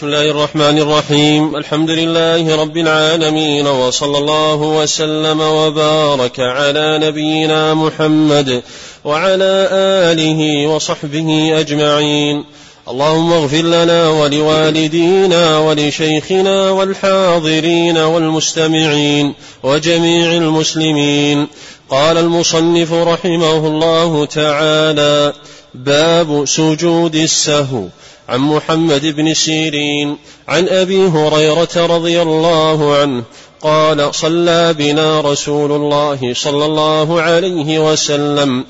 بسم الله الرحمن الرحيم. الحمد لله رب العالمين وصلى الله وسلم وبارك على نبينا محمد وعلى آله وصحبه أجمعين. اللهم اغفر لنا ولوالدينا ولشيخنا والحاضرين والمستمعين وجميع المسلمين. قال المصنف رحمه الله تعالى باب سجود السهو. عن محمد بن سيرين. عن أبي هريرة رضي الله عنه. قال صلى بنا رسول الله صلى الله عليه وسلم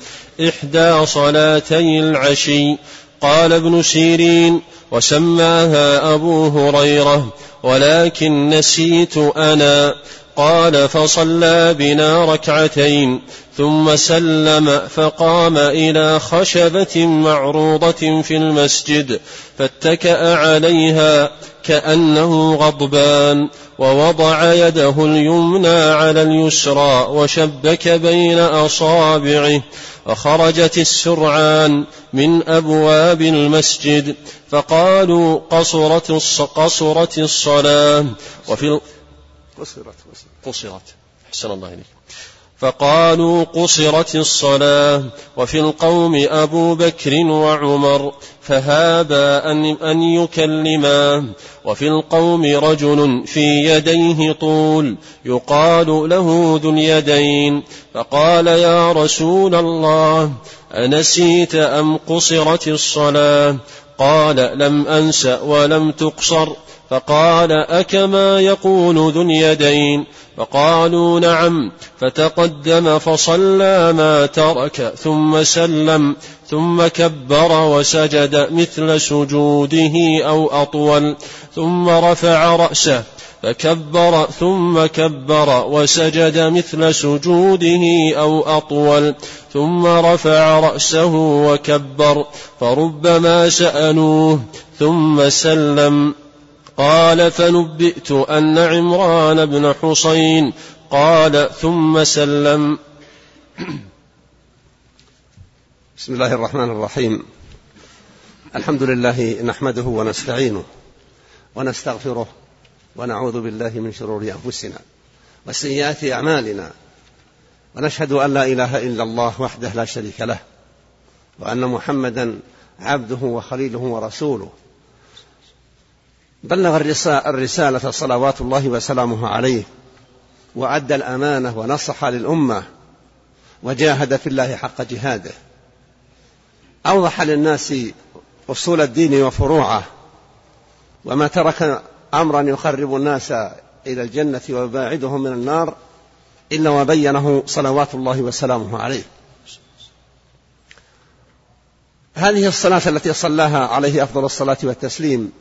إحدى صلاتي العشي. قال ابن سيرين وسماها أبو هريرة. ولكن نسيت أنا. قال فصلى بنا ركعتين ثم سلم فقام إلى خشبة معروضة في المسجد فاتكأ عليها كأنه غضبان ووضع يده اليمنى على اليسرى وشبك بين أصابعه وخرجت السرعان من أبواب المسجد فقالوا قصرت قصرت الصلاة وفي قصرت قصرت. أحسن الله إليك. فقالوا قصرت الصلاة وفي القوم أبو بكر وعمر فهابا أن, أن يكلما. وفي القوم رجل في يديه طول يقال له ذو اليدين. فقال يا رسول الله أنسيت أم قصرت الصلاة؟ قال لم أنس ولم تقصر. فقال أكما يقول ذو اليدين فقالوا نعم فتقدم فصلى ما ترك ثم سلم ثم كبر وسجد مثل سجوده أو أطول ثم رفع رأسه فكبر ثم كبر وسجد مثل سجوده أو أطول ثم رفع رأسه وكبر فربما سألوه ثم سلم قال فنبئت أن عمران بن حصين قال ثم سلم. بسم الله الرحمن الرحيم. الحمد لله نحمده ونستعينه ونستغفره ونعوذ بالله من شرور أنفسنا وسيئات أعمالنا. ونشهد أن لا إله إلا الله وحده لا شريك له وأن محمدا عبده وخليله ورسوله. بلغ الرسالة صلوات الله وسلامه عليه وأدى الأمانة ونصح للأمة وجاهد في الله حق جهاده. أوضح للناس أصول الدين وفروعه وما ترك أمرا يخرب الناس إلى الجنة ويباعدهم من النار إلا وبينه صلوات الله وسلامه عليه. هذه الصلاة التي صلاها عليه أفضل الصلاة والتسليم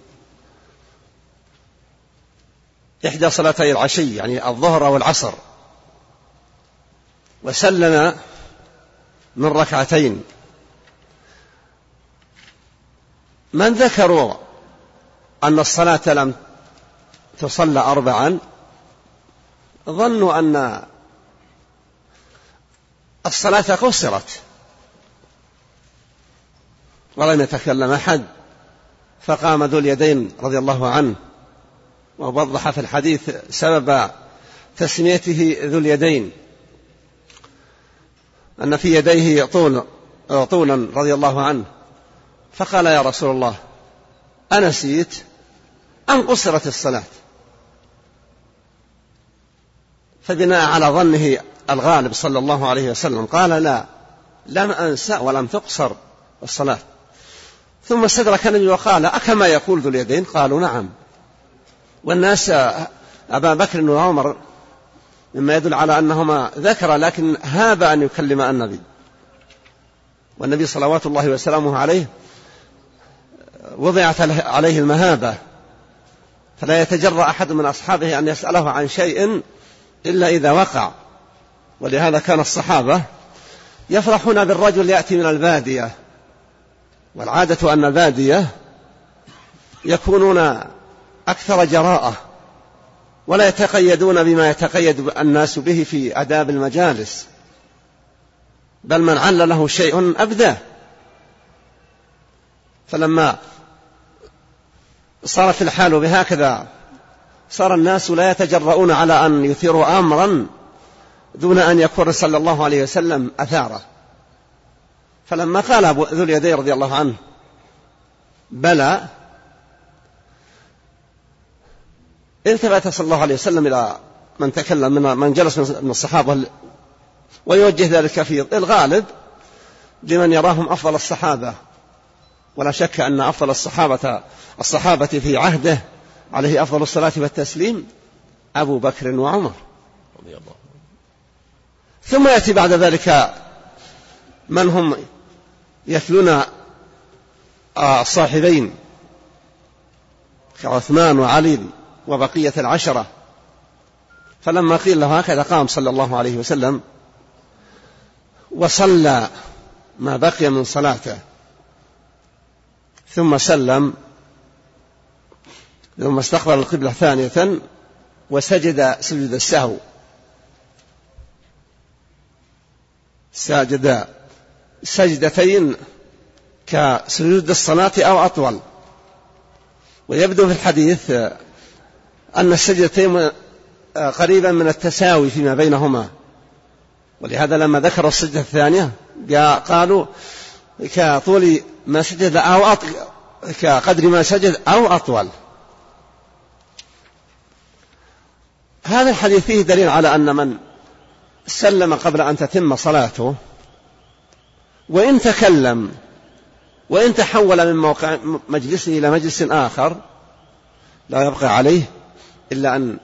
إحدى صلاتي العشي يعني الظهر والعصر. وسلم من ركعتين. من ذكروا أن الصلاة لم تصلى أربعا ظنوا أن الصلاة قصرت. ولم يتكلم أحد. فقام ذو اليدين رضي الله عنه. ووضح في الحديث سبب تسميته ذو اليدين أن في يديه طول طولا رضي الله عنه فقال يا رسول الله أنسيت أم قصرت الصلاة. فبناء على ظنه الغالب صلى الله عليه وسلم قال لا لم أنسى ولم تقصر الصلاة. ثم استدرك النبي وقال أكما يقول ذو اليدين؟ قالوا نعم. والناس أبا بكر وعمر مما يدل على أنهما ذكر لكن هاب أن يكلم النبي. والنبي صلوات الله وسلامه عليه وضعت عليه المهابة. فلا يتجرأ أحد من أصحابه أن يسأله عن شيء إلا إذا وقع. ولهذا كان الصحابة يفرحون بالرجل يأتي من البادية. والعادة أن البادية يكونون أكثر جراءة ولا يتقيدون بما يتقيد الناس به في آداب المجالس بل من عل له شيء أبداه فلما صارت الحال بهكذا صار الناس لا يتجرؤون على أن يثيروا أمرا دون أن يكون صلى الله عليه وسلم أثاره. فلما قال ذو اليدين رضي الله عنه بلى التفت صلى الله عليه وسلم إلى من تكلم من من جلس من الصحابة ويوجه ذلك في الغالب لمن يراهم أفضل الصحابة. ولا شك أن أفضل الصحابة الصحابة في عهده عليه أفضل الصلاة والتسليم أبو بكر وعمر. رضي الله ثم يأتي بعد ذلك من هم يتلون الصاحبين كعثمان وعلي وبقية العشرة. فلما قيل له هكذا قام صلى الله عليه وسلم وصلى ما بقي من صلاته. ثم سلم ثم استقبل القبلة ثانية وسجد سجد السهو. ساجد سجدتين كسجود الصلاة أو أطول. ويبدو في الحديث أن السجدتين قريبا من التساوي فيما بينهما. ولهذا لما ذكروا السجدة الثانية قالوا كطول ما سجد أو أطول كقدر ما سجد أو أطول. هذا الحديث فيه دليل على أن من سلم قبل أن تتم صلاته وإن تكلم وإن تحول من موقع مجلسه إلى مجلس آخر لا يبقى عليه إلا أن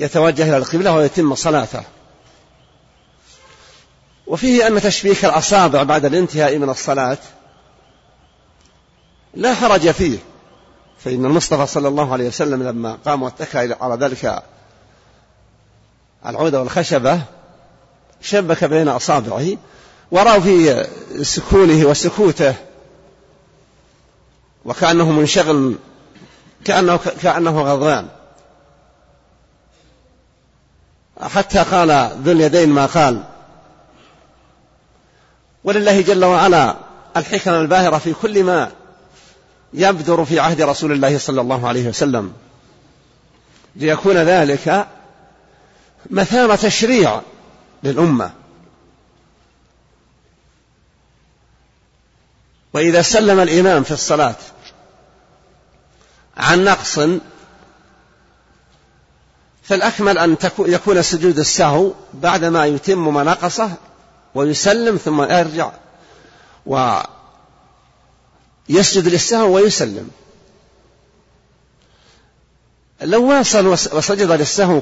يتوجه إلى القبلة ويتم صلاته. وفيه أن تشبيك الأصابع بعد الانتهاء من الصلاة لا حرج فيه فإن المصطفى صلى الله عليه وسلم لما قام واتكى على ذلك العود والخشبة شبك بين أصابعه ورأوا في سكونه وسكوته وكأنه منشغل كأنه, كأنه غضبان. حتى قال ذو اليدين ما قال. ولله جل وعلا الحكم الباهرة في كل ما يبدر في عهد رسول الله صلى الله عليه وسلم. ليكون ذلك مثابة تشريع للأمة. وإذا سلم الإمام في الصلاة عن نقص. فالأكمل أن يكون سجود السهو بعدما يتم ما نقصه ويسلم ثم يرجع ويسجد للسهو ويسلم. لو واصل وسجد للسهو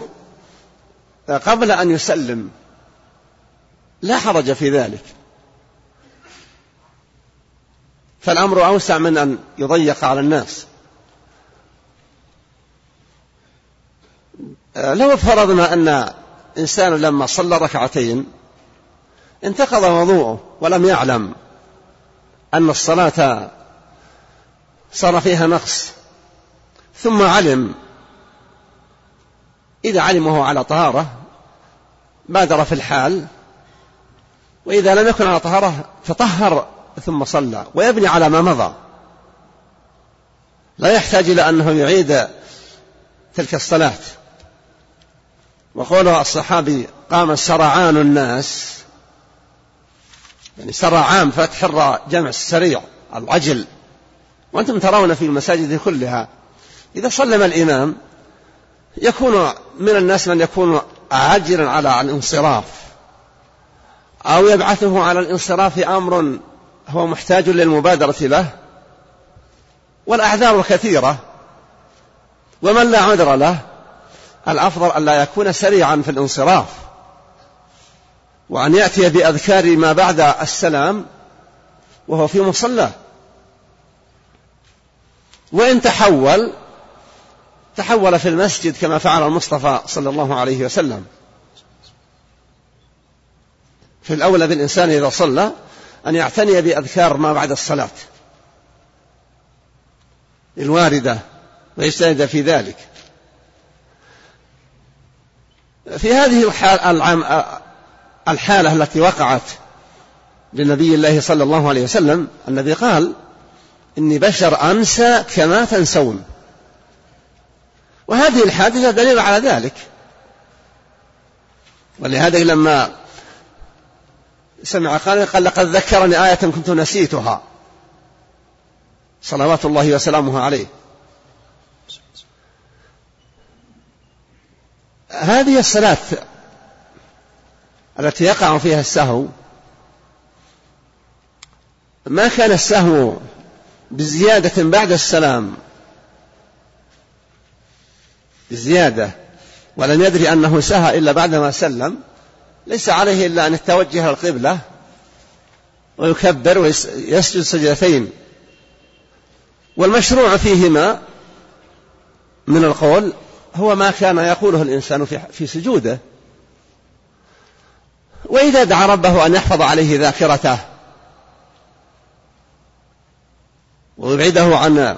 قبل أن يسلم لا حرج في ذلك. فالأمر أوسع من أن يضيق على الناس. لو فرضنا أن إنسان لما صلى ركعتين انتقض وضوءه ولم يعلم أن الصلاة صار فيها نقص ثم علم إذا علمه على طهارة بادر في الحال وإذا لم يكن على طهارة تطهر ثم صلى ويبني على ما مضى. لا يحتاج إلى أنه يعيد تلك الصلاة. وقوله الصحابي قام سرعان الناس يعني سرعان فتح الراء جمع السريع العجل. وأنتم ترون في المساجد كلها. إذا سلم الإمام يكون من الناس من يكون عاجلا على الانصراف أو يبعثه على الانصراف أمر هو محتاج للمبادرة له. والأعذار كثيرة ومن لا عذر له الأفضل أن لا يكون سريعا في الانصراف وأن يأتي بأذكار ما بعد السلام وهو في مصلاه وإن تحول تحول في المسجد كما فعل المصطفى صلى الله عليه وسلم. في الأولى بالإنسان إذا صلى أن يعتني بأذكار ما بعد الصلاة الواردة ويجتهد في ذلك. في هذه الحالة التي وقعت لنبي الله صلى الله عليه وسلم الذي قال إني بشر أنسى كما تنسون. وهذه الحادثة دليل على ذلك. ولهذا لما سمع قال قال لقد ذكرني آية كنت نسيتها. صلوات الله وسلامه عليه. هذه الصلاة التي يقع فيها السهو ما كان السهو بزيادة بعد السلام. بزيادة. ولم يدري أنه سهى إلا بعدما سلم. ليس عليه إلا أن يتوجه القبلة ويكبر ويسجد سجدتين. والمشروع فيهما من القول هو ما كان يقوله الإنسان في, سجوده. وإذا دعا ربه أن يحفظ عليه ذاكرته ويبعده عن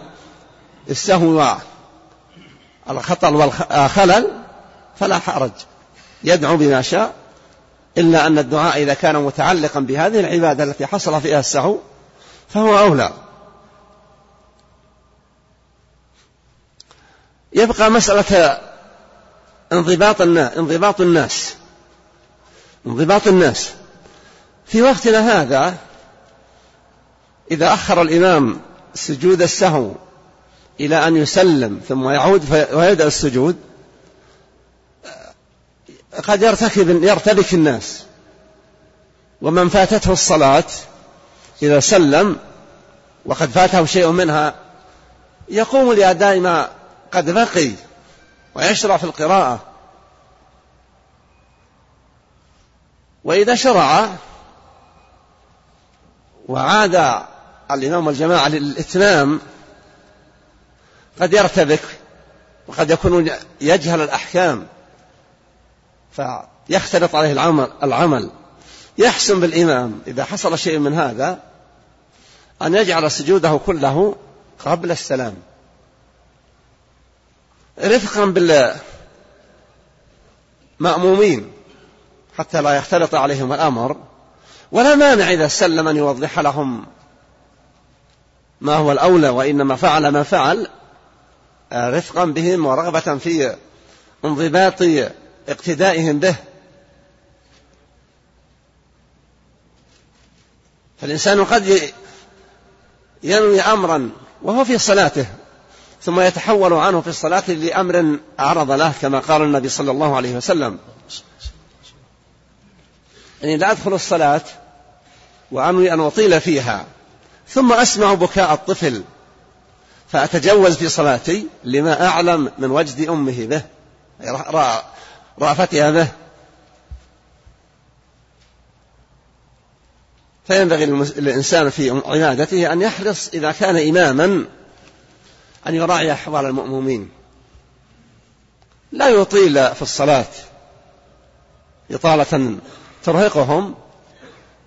السهو والخطل والخلل فلا حرج. يدعو بما شاء إلا أن الدعاء إذا كان متعلقا بهذه العبادة التي حصل فيها السهو فهو أولى. يبقى مسألة انضباط الناس انضباط الناس. انضباط الناس. في وقتنا هذا إذا أخر الإمام سجود السهو إلى أن يسلم ثم يعود ويبدأ السجود قد يرتكب يرتبك الناس. ومن فاتته الصلاة إذا سلم وقد فاته شيء منها يقوم لأداء ما قد بقي ويشرع في القراءة. وإذا شرع وعاد الإمام والجماعة للإتمام قد يرتبك وقد يكون يجهل الأحكام فيختلط عليه العمل, العمل. يحسن بالإمام إذا حصل شيء من هذا أن يجعل سجوده كله قبل السلام. رفقا بالمأمومين حتى لا يختلط عليهم الأمر. ولا مانع إذا سلم أن يوضح لهم ما هو الأولى وإنما فعل ما فعل. رفقا بهم ورغبة في انضباط اقتدائهم به. فالإنسان قد ينوي أمرا وهو في صلاته. ثم يتحول عنه في الصلاة لأمر أعرض له كما قال النبي صلى الله عليه وسلم. أني لا أدخل الصلاة وأنوي أن أطيل فيها. ثم أسمع بكاء الطفل فأتجوز في صلاتي لما أعلم من وجد أمه به رأفتها به. فينبغي للإنسان في عبادته أن يحرص إذا كان إماما أن يراعي أحوال المأمومين لا يطيل في الصلاة إطالة ترهقهم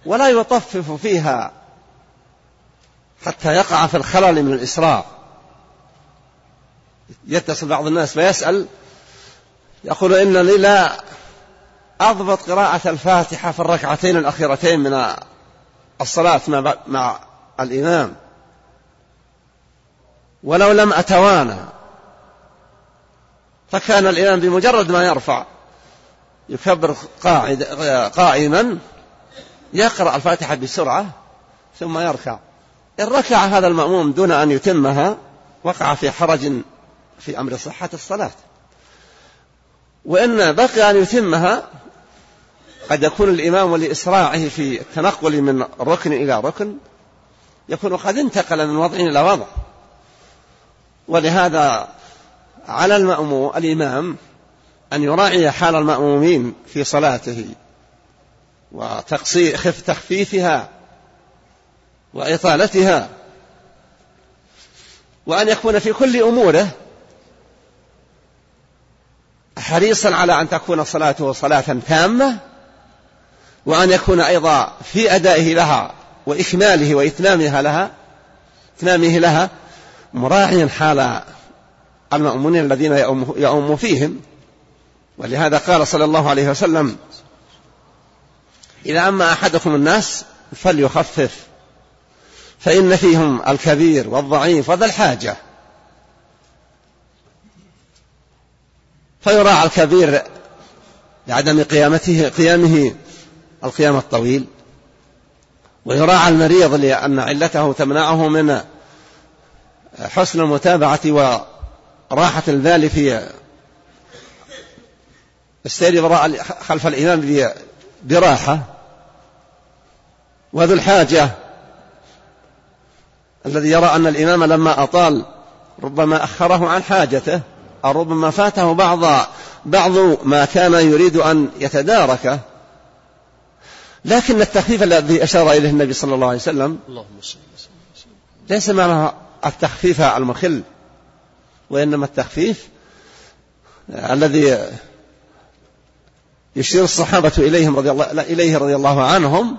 ولا يطفف فيها حتى يقع في الخلل من الإسراء. يتصل بعض الناس فيسأل يقول إنني لا أضبط قراءة الفاتحة في الركعتين الأخيرتين من الصلاة مع الإمام. ولو لم أتوانى فكان الإمام بمجرد ما يرفع. يكبر قاعد قائما يقرأ الفاتحة بسرعة ثم يركع. إن ركع هذا المأموم دون أن يتمها وقع في حرج في أمر صحة الصلاة. وإن بقي أن يتمها قد يكون الإمام لإسراعه في التنقل من ركن إلى ركن يكون قد انتقل من وضع إلى وضع ولهذا على المأموم الإمام أن يراعي حال المأمومين في صلاته وتقصير خف تخفيفها وإطالتها وأن يكون في كل أموره حريصا على أن تكون صلاته صلاة تامة وأن يكون أيضا في أدائه لها وإكماله وإتمامها لها إتمامه لها مراعيا حال المأمونين الذين يؤم فيهم. ولهذا قال صلى الله عليه وسلم إذا أما أحدكم الناس فليخفف فإن فيهم الكبير والضعيف وذا الحاجة. فيراعى الكبير لعدم قيامته قيامه القيام الطويل. ويراعى المريض لأن علته تمنعه من حسن المتابعة وراحة البال في السير وراء خلف الإمام براحة وذو الحاجة الذي يرى أن الإمام لما أطال ربما أخره عن حاجته أو ربما فاته بعض بعض ما كان يريد أن يتداركه لكن التخفيف الذي أشار إليه النبي صلى الله عليه وسلم ليس معنى التخفيف المخل وإنما التخفيف الذي يشير الصحابة إليهم رضي الله إليه رضي الله عنهم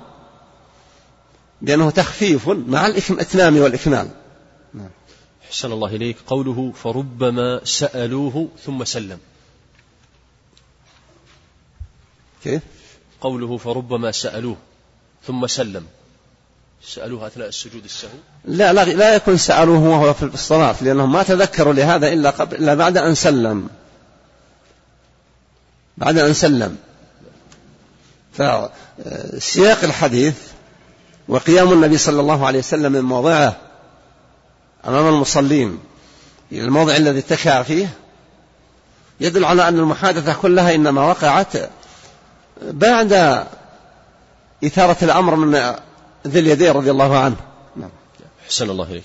بأنه تخفيف مع الإتمام والإكمال نعم. أحسن الله إليك قوله فربما سألوه ثم سلم كيف؟ قوله فربما سألوه ثم سلم سألوه أثناء السجود السهو؟ لا لا, لا يكون سألوه وهو في الصلاة لأنهم ما تذكروا لهذا إلا, قبل إلا بعد أن سلم. بعد أن سلم. فسياق الحديث وقيام النبي صلى الله عليه وسلم من موضعه أمام المصلين إلى الموضع الذي اتكى فيه يدل على أن المحادثة كلها إنما وقعت بعد إثارة الأمر من ذي اليدين رضي الله عنه نعم. أحسن الله إليك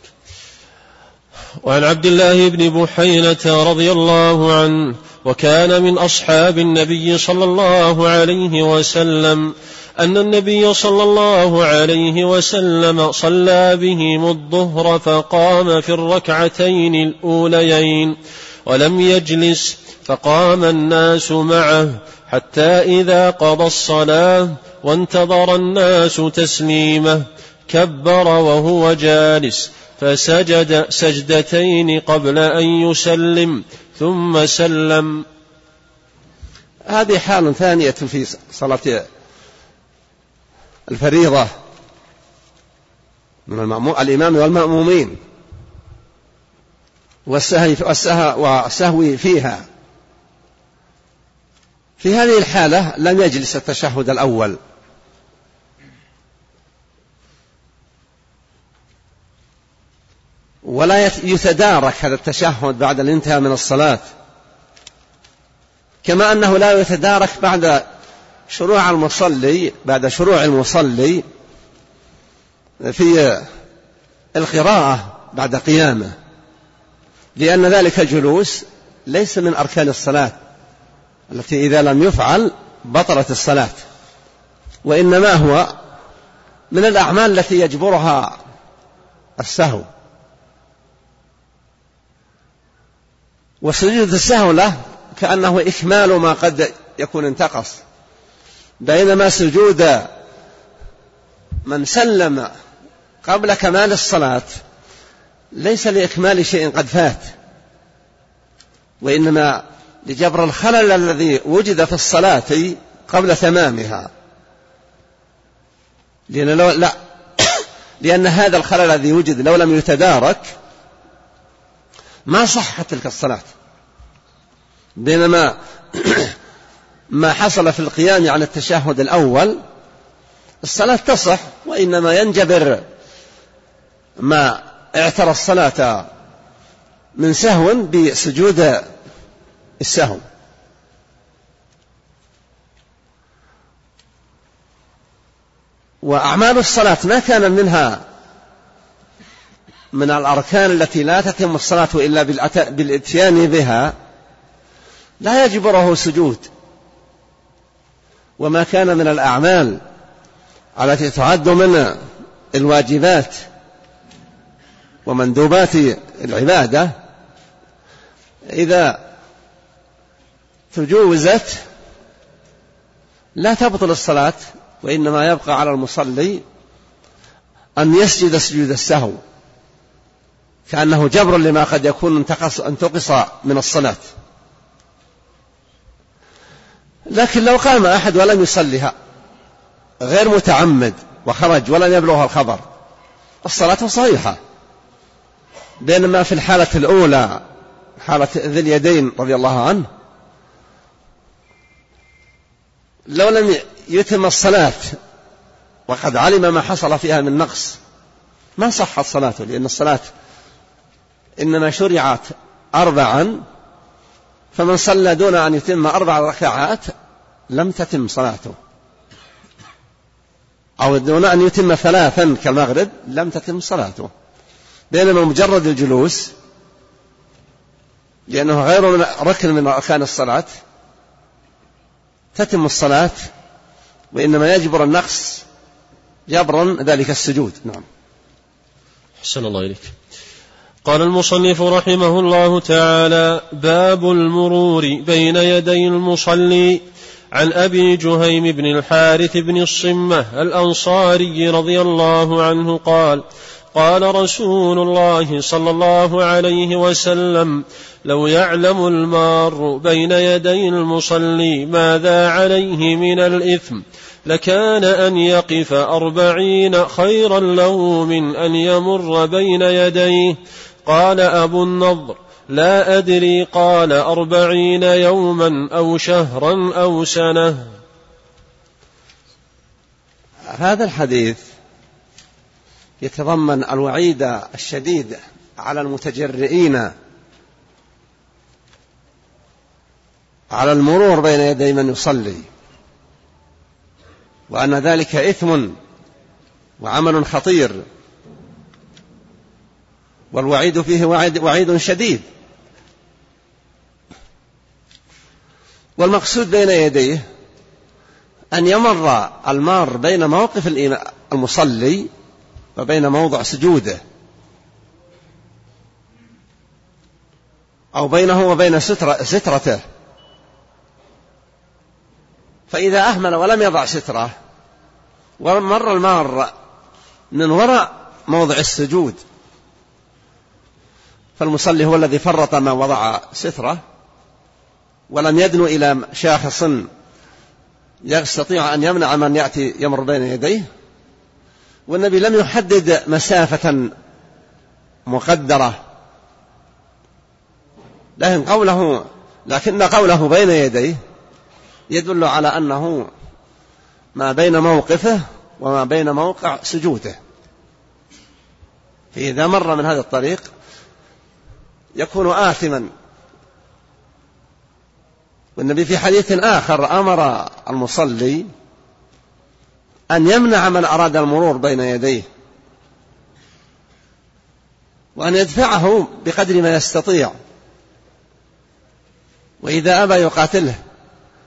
وعن عبد الله بن بحينة رضي الله عنه وكان من أصحاب النبي صلى الله عليه وسلم أن النبي صلى الله عليه وسلم صلى بهم الظهر فقام في الركعتين الأوليين ولم يجلس فقام الناس معه حتى إذا قضى الصلاة وانتظر الناس تسليمه كبر وهو جالس فسجد سجدتين قبل أن يسلم ثم سلم. هذه حال ثانية في صلاة الفريضة من المأموم الإمام والمأمومين والسهو فيها. في هذه الحالة لم يجلس التشهد الأول. ولا يتدارك هذا التشهد بعد الانتهاء من الصلاة. كما أنه لا يتدارك بعد شروع المصلي بعد شروع المصلي في القراءة بعد قيامة. لأن ذلك الجلوس ليس من أركان الصلاة التي إذا لم يفعل بطلت الصلاة. وإنما هو من الأعمال التي يجبرها السهو. وسجود السهو له كأنه إكمال ما قد يكون انتقص. بينما سجود من سلم قبل كمال الصلاة ليس لإكمال شيء قد فات وإنما لجبر الخلل الذي وجد في الصلاة قبل تمامها. لأن لو لا لأن هذا الخلل الذي وجد لو لم يتدارك ما صحت تلك الصلاة. بينما ما حصل في القيام عن التشهد الأول الصلاة تصح وإنما ينجبر ما اعترى الصلاة من سهو بسجود السهو. وأعمال الصلاة ما كان منها من الأركان التي لا تتم الصلاة إلا بالإتيان بها لا يجبره سجود. وما كان من الأعمال التي تعد من الواجبات ومندوبات العبادة إذا تجوزت لا تبطل الصلاة وإنما يبقى على المصلي أن يسجد سجود السهو. كأنه جبر لما قد يكون انتقص من الصلاة. لكن لو قام أحد ولم يصلها غير متعمد وخرج ولم يبلغه الخبر الصلاة صحيحة. بينما في الحالة الأولى حالة ذي اليدين رضي الله عنه لو لم يتم الصلاة وقد علم ما حصل فيها من نقص ما صحت صلاته لأن الصلاة إنما شرعت أربعا فمن صلى دون أن يتم أربع ركعات لم تتم صلاته. أو دون أن يتم ثلاثا كالمغرب لم تتم صلاته. بينما مجرد الجلوس لأنه غير من ركن من أركان الصلاة تتم الصلاة وإنما يجبر النقص جبرا ذلك السجود. نعم. حسن الله إليك. قال المصنف رحمه الله تعالى باب المرور بين يدي المصلي عن أبي جهيم بن الحارث بن الصمة الأنصاري رضي الله عنه قال قال رسول الله صلى الله عليه وسلم لو يعلم المار بين يدي المصلي ماذا عليه من الإثم لكان أن يقف أربعين خيرا له من أن يمر بين يديه قال أبو النضر لا أدري قال أربعين يوما أو شهرا أو سنة. هذا الحديث يتضمن الوعيد الشديد على المتجرئين على المرور بين يدي من يصلي وأن ذلك إثم وعمل خطير. والوعيد فيه وعيد, وعيد شديد. والمقصود بين يديه أن يمر المار بين موقف المصلي وبين موضع سجوده. أو بينه وبين سترة سترته. فإذا أهمل ولم يضع سترة ومر المار من وراء موضع السجود فالمصلي هو الذي فرط ما وضع سترة ولم يدنو إلى شاخص يستطيع أن يمنع من يأتي يمر بين يديه والنبي لم يحدد مسافة مقدرة. لكن قوله لكن قوله بين يديه يدل على أنه ما بين موقفه وما بين موقع سجوده. فإذا مر من هذا الطريق يكون آثما. والنبي في حديث آخر أمر المصلي أن يمنع من أراد المرور بين يديه وأن يدفعه بقدر ما يستطيع. وإذا أبى يقاتله.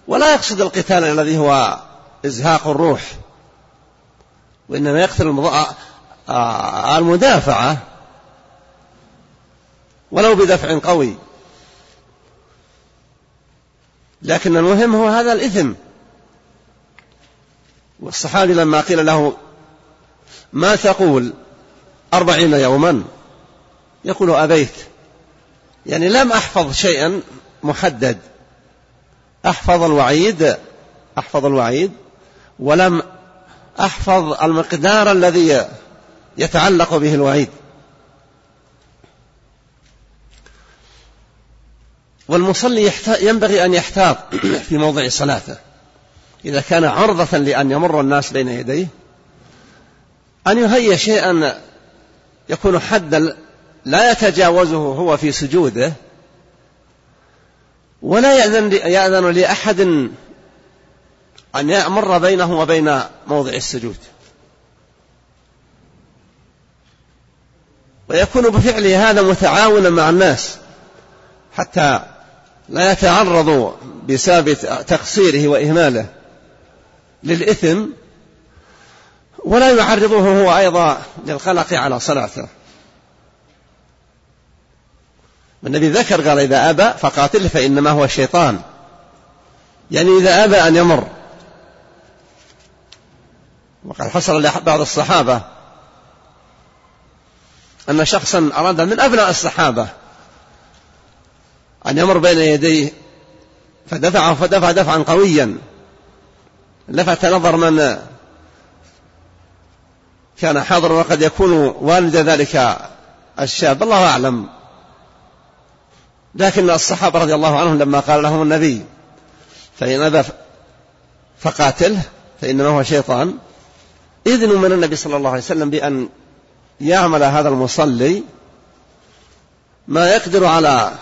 ولا يقصد القتال الذي هو إزهاق الروح. وإنما يقتل المدافعة. ولو بدفع قوي. لكن المهم هو هذا الإثم. والصحابي لما قيل له ما تقول أربعين يوما؟ يقول أبيت. يعني لم أحفظ شيئا محدد. أحفظ الوعيد أحفظ الوعيد ولم أحفظ المقدار الذي يتعلق به الوعيد. والمصلي ينبغي أن يحتاط في موضع صلاته. إذا كان عرضة لأن يمر الناس بين يديه أن يهيئ شيئا يكون حدا لا يتجاوزه هو في سجوده ولا يأذن يأذن لأحد أن يمر بينه وبين موضع السجود. ويكون بفعله هذا متعاونا مع الناس حتى لا يتعرض بسبب تقصيره وإهماله للإثم ولا يعرضه هو أيضا للقلق على صلاته. النبي ذكر قال إذا أبى فقاتله فإنما هو الشيطان يعني إذا أبى أن يمر. وقد حصل لبعض الصحابة أن شخصا أراد من أبناء الصحابة أن يمر بين يديه فدفعه فدفع دفعا قويا. لفت نظر من كان حاضرا وقد يكون والد ذلك الشاب الله أعلم. لكن الصحابة رضي الله عنهم لما قال لهم النبي فإن أبى فقاتله فإنما هو شيطان. إذن من النبي صلى الله عليه وسلم بأن يعمل هذا المصلي ما يقدر على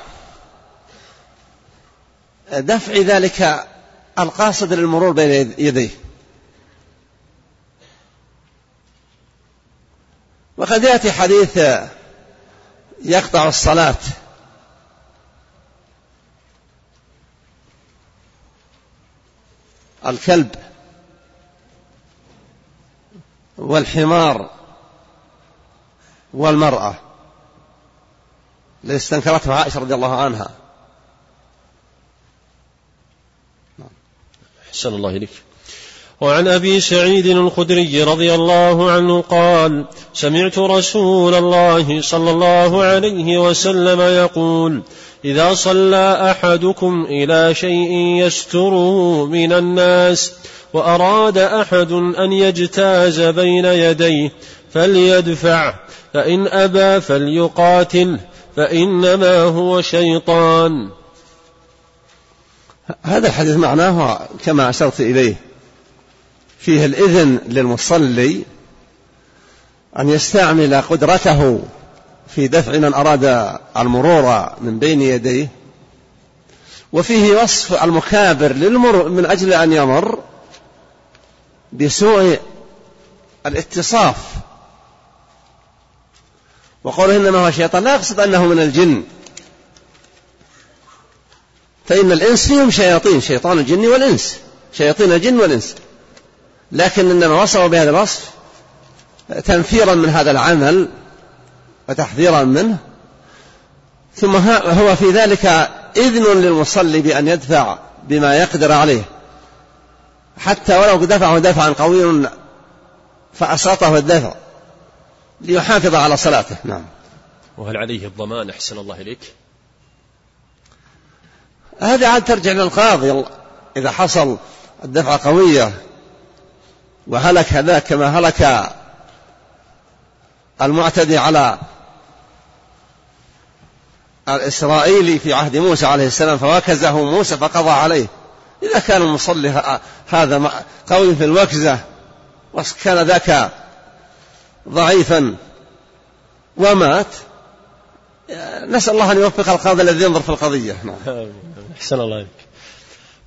دفع ذلك القاصد للمرور بين يديه. وقد يأتي حديث يقطع الصلاة. الكلب والحمار والمرأة. الذي استنكرته عائشة رضي الله عنها. أحسن الله إليك. وعن أبي سعيد الخدري رضي الله عنه قال سمعت رسول الله صلى الله عليه وسلم يقول إذا صلى أحدكم إلى شيء يستره من الناس وأراد أحد أن يجتاز بين يديه فليدفع فإن أبى فليقاتل فإنما هو شيطان. هذا الحديث معناه كما أشرت إليه فيه الإذن للمصلي أن يستعمل قدرته في دفع من أراد المرور من بين يديه وفيه وصف المكابر للمر من أجل أن يمر بسوء الاتصاف. وقوله إنما هو شيطان لا يقصد أنه من الجن. فإن الإنس فيهم شياطين شيطان الجن والإنس شياطين الجن والإنس. لكن إنما وصفه بهذا الوصف تنفيرا من هذا العمل وتحذيرا منه. ثم هو في ذلك إذن للمصلي بأن يدفع بما يقدر عليه. حتى ولو دفعه دفعا قويا فأسقطه الدفع ليحافظ على صلاته. نعم. وهل عليه الضمان أحسن الله إليك؟ هذا عاد ترجع للقاضي إذا حصل الدفعة قوية وهلك ذاك كما هلك المعتدي على الإسرائيلي في عهد موسى عليه السلام فوكزه موسى فقضى عليه إذا كان المصلي هذا قوي في الوكزة وكان ذاك ضعيفا ومات نسأل الله أن يوفق القاضي الذي ينظر في القضية نعم. أحسن الله عليك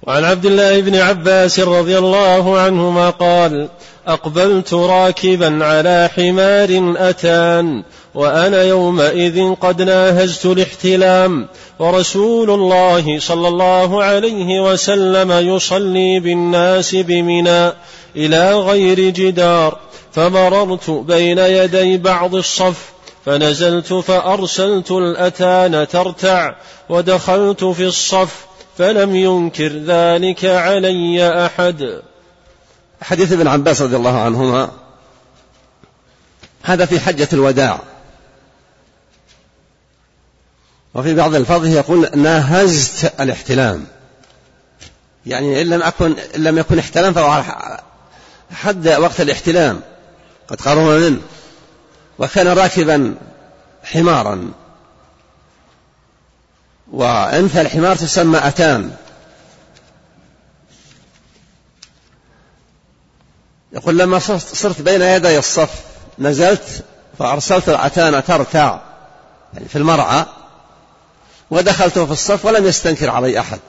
وعن عبد الله بن عباس رضي الله عنهما قال أقبلت راكبا على حمار أتان وأنا يومئذ قد ناهزت الاحتلام ورسول الله صلى الله عليه وسلم يصلي بالناس بمنى إلى غير جدار فمررت بين يدي بعض الصف فنزلت فأرسلت الأتان ترتع ودخلت في الصف فلم ينكر ذلك علي أحد. حديث ابن عباس رضي الله عنهما هذا في حجة الوداع. وفي بعض الفاظه يقول ناهزت الاحتلام. يعني إن لم اكن إن لم يكن احتلام فهو حد وقت الاحتلام. قد قرب منه وكان راكبا حمارا. وأنثى الحمار تسمى أتان. يقول لما صرت بين يدي الصف نزلت فأرسلت الأتان ترتع يعني في المرعى ودخلت في الصف ولم يستنكر علي أحد.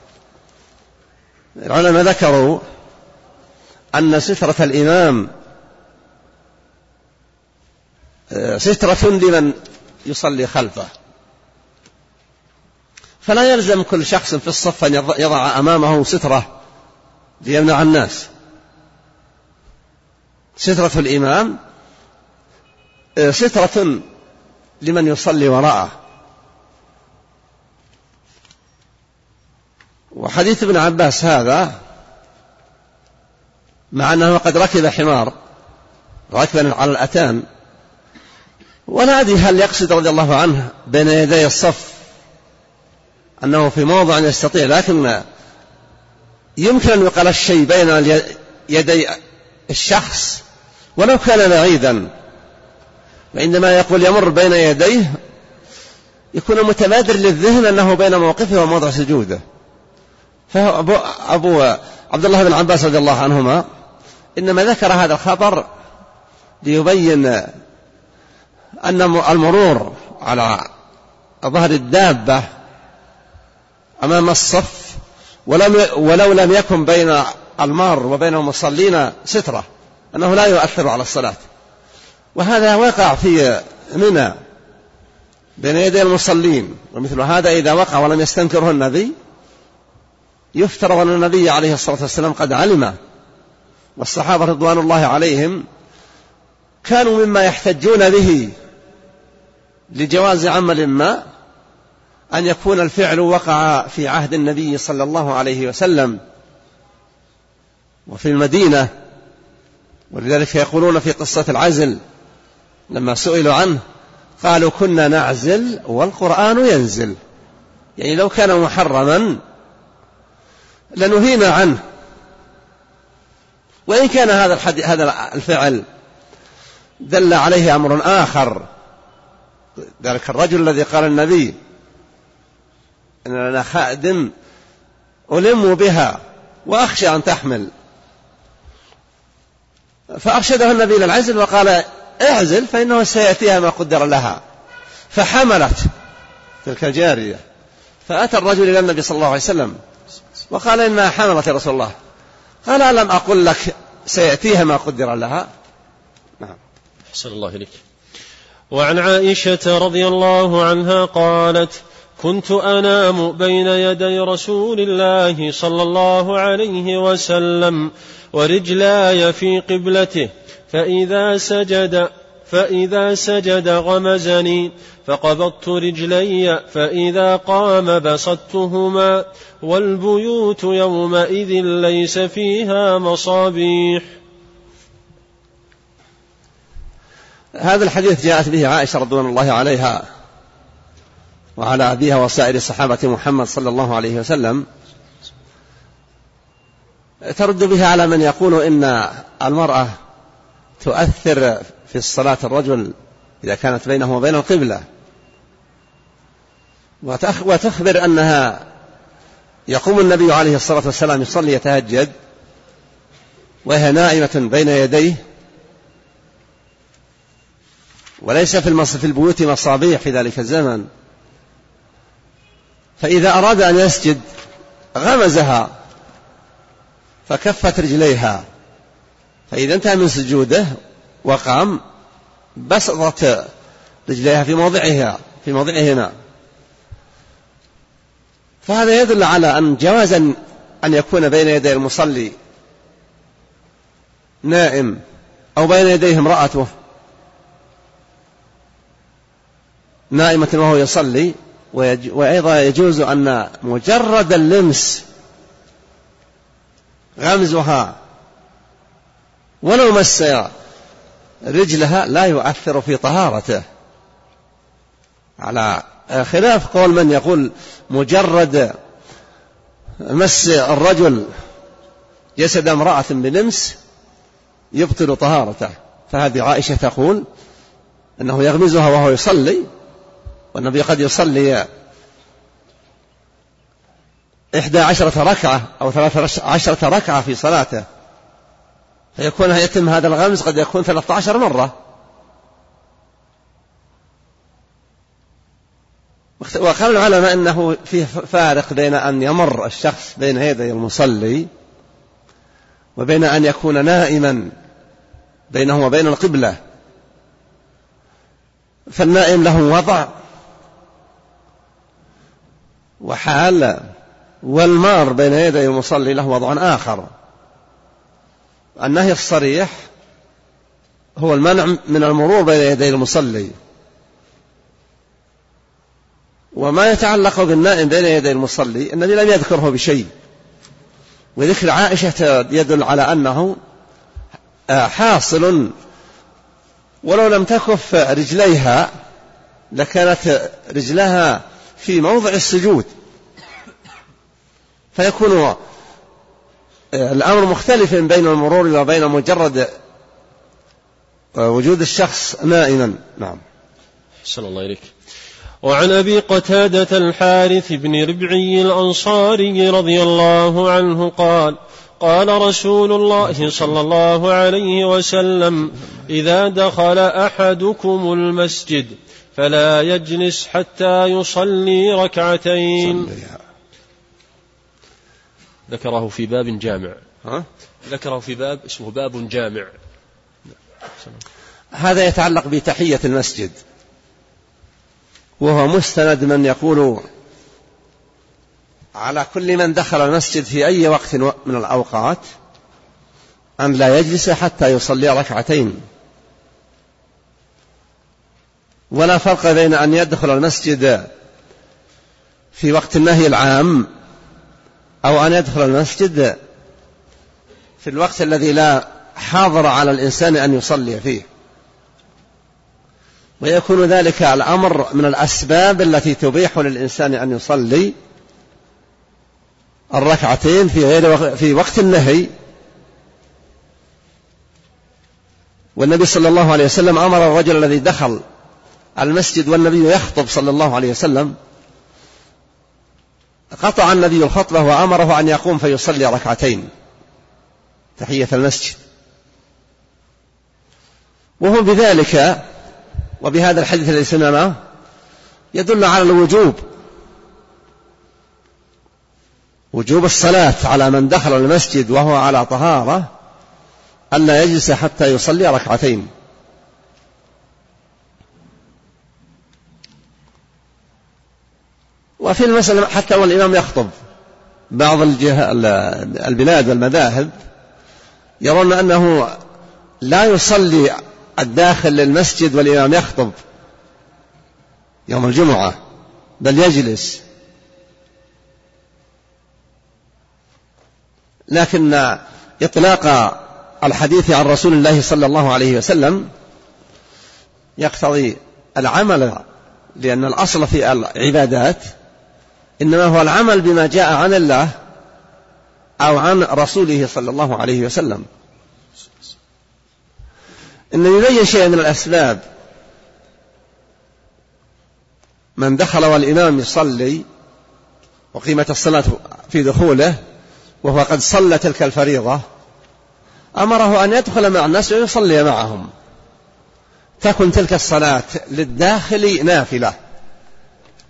العلماء ذكروا أن سترة الإمام سترة لمن يصلي خلفه. فلا يلزم كل شخص في الصف أن يضع أمامه سترة ليمنع الناس. سترة الإمام آه، سترة لمن يصلي وراءه. وحديث ابن عباس هذا مع أنه قد ركب حمار راكبا على الأتان ولا أدري هل يقصد رضي الله عنه بين يدي الصف أنه في موضع يستطيع لكن يمكن أن يقال الشيء بين يدي الشخص ولو كان بعيدا. وعندما يقول يمر بين يديه يكون متبادر للذهن أنه بين موقفه وموضع سجوده. فهو أبو, أبو عبد الله بن عباس رضي الله عنهما إنما ذكر هذا الخبر ليبين أن المرور على ظهر الدابة أمام الصف ولم ولو لم يكن بين المار وبين المصلين سترة أنه لا يؤثر على الصلاة. وهذا وقع في منى بين يدي المصلين ومثل هذا إذا وقع ولم يستنكره النبي يفترض أن النبي عليه الصلاة والسلام قد علم والصحابة رضوان الله عليهم كانوا مما يحتجون به لجواز عمل ما أن يكون الفعل وقع في عهد النبي صلى الله عليه وسلم وفي المدينة ولذلك يقولون في قصة العزل لما سئلوا عنه قالوا كنا نعزل والقرآن ينزل. يعني لو كان محرما لنهينا عنه. وإن كان هذا هذا الفعل دل عليه أمر آخر. ذلك الرجل الذي قال النبي إن لنا خادم ألم بها وأخشى أن تحمل. فأرشده النبي إلى العزل وقال اعزل فإنه سيأتيها ما قدر لها. فحملت تلك الجارية. فأتى الرجل إلى النبي صلى الله عليه وسلم وقال إنها حملت يا رسول الله. قال ألم أقل لك سيأتيها ما قدر لها؟ نعم. أحسن الله إليك. وعن عائشة رضي الله عنها قالت كنت أنام بين يدي رسول الله صلى الله عليه وسلم ورجلاي في قبلته فإذا سجد فإذا سجد غمزني فقبضت رجلي فإذا قام بسطتهما والبيوت يومئذ ليس فيها مصابيح. هذا الحديث جاءت به عائشة رضوان الله عليها وعلى أبيها وسائر صحابة محمد صلى الله عليه وسلم. ترد بها على من يقول إن المرأة تؤثر في الصلاة الرجل إذا كانت بينه وبين القبلة. وتخبر أنها يقوم النبي عليه الصلاة والسلام يصلي يتهجد وهي نائمة بين يديه وليس في البيوت مصابيح في ذلك الزمن. فإذا أراد أن يسجد غمزها فكفت رجليها. فإذا انتهى من سجوده وقام بسطت رجليها في موضعها في موضعهما. فهذا يدل على أن جواز أن يكون بين يدي المصلي نائم أو بين يديه امرأته نائمة وهو يصلي وأيضا يجوز أن مجرد اللمس غمزها ولو مس رجلها لا يؤثر في طهارته. على خلاف قول من يقول مجرد مس الرجل جسد امرأة بلمس يبطل طهارته. فهذه عائشة تقول أنه يغمزها وهو يصلي والنبي قد يصلي إحدى عشرة ركعة أو ثلاثة عشرة ركعة في صلاته. فيكون يتم هذا الغمز قد يكون ثلاثة عشر مرة. وقال العلماء أنه فيه فارق بين أن يمر الشخص بين يدي المصلي وبين أن يكون نائما بينه وبين القبلة. فالنائم له وضع وحال والمار بين يدي المصلي له وضع آخر. النهي الصريح هو المنع من المرور بين يدي المصلي. وما يتعلق بالنائم بين يدي المصلي الذي لم يذكره بشيء. وذكر عائشة يدل على أنه حاصل. ولو لم تكف رجليها لكانت رجلها في موضع السجود. فيكون آه، الأمر مختلف بين المرور وبين مجرد وجود الشخص نائما نعم. أحسن الله إليك. وعن أبي قتادة الحارث بن ربعي الأنصاري رضي الله عنه قال قال رسول الله صلى الله عليه وسلم إذا دخل أحدكم المسجد فلا يجلس حتى يصلي ركعتين. ذكره في باب جامع. ها؟ ذكره في باب اسمه باب جامع. هذا يتعلق بتحية المسجد. وهو مستند من يقول على كل من دخل المسجد في أي وقت من الأوقات أن لا يجلس حتى يصلي ركعتين. ولا فرق بين أن يدخل المسجد في وقت النهي العام أو أن يدخل المسجد في الوقت الذي لا حاضر على الإنسان أن يصلي فيه. ويكون ذلك الأمر من الأسباب التي تبيح للإنسان أن يصلي الركعتين في غير في وقت النهي. والنبي صلى الله عليه وسلم أمر الرجل الذي دخل المسجد والنبي يخطب صلى الله عليه وسلم قطع النبي الخطبة وأمره أن يقوم فيصلي ركعتين. تحية المسجد. وهو بذلك وبهذا الحديث الذي سمعناه يدل على الوجوب. وجوب الصلاة على من دخل المسجد وهو على طهارة ألا يجلس حتى يصلي ركعتين. وفي المسألة حتى والإمام يخطب. بعض الجهة البلاد والمذاهب يرون أنه لا يصلي الداخل للمسجد والإمام يخطب يوم الجمعة بل يجلس. لكن إطلاق الحديث عن رسول الله صلى الله عليه وسلم يقتضي العمل لأن الأصل في العبادات إنما هو العمل بما جاء عن الله أو عن رسوله صلى الله عليه وسلم. إن يبين شيئا من الأسباب من دخل والإمام يصلي وقيمة الصلاة في دخوله وهو قد صلى تلك الفريضة أمره أن يدخل مع الناس ويصلي معهم. تكن تلك الصلاة للداخل نافلة.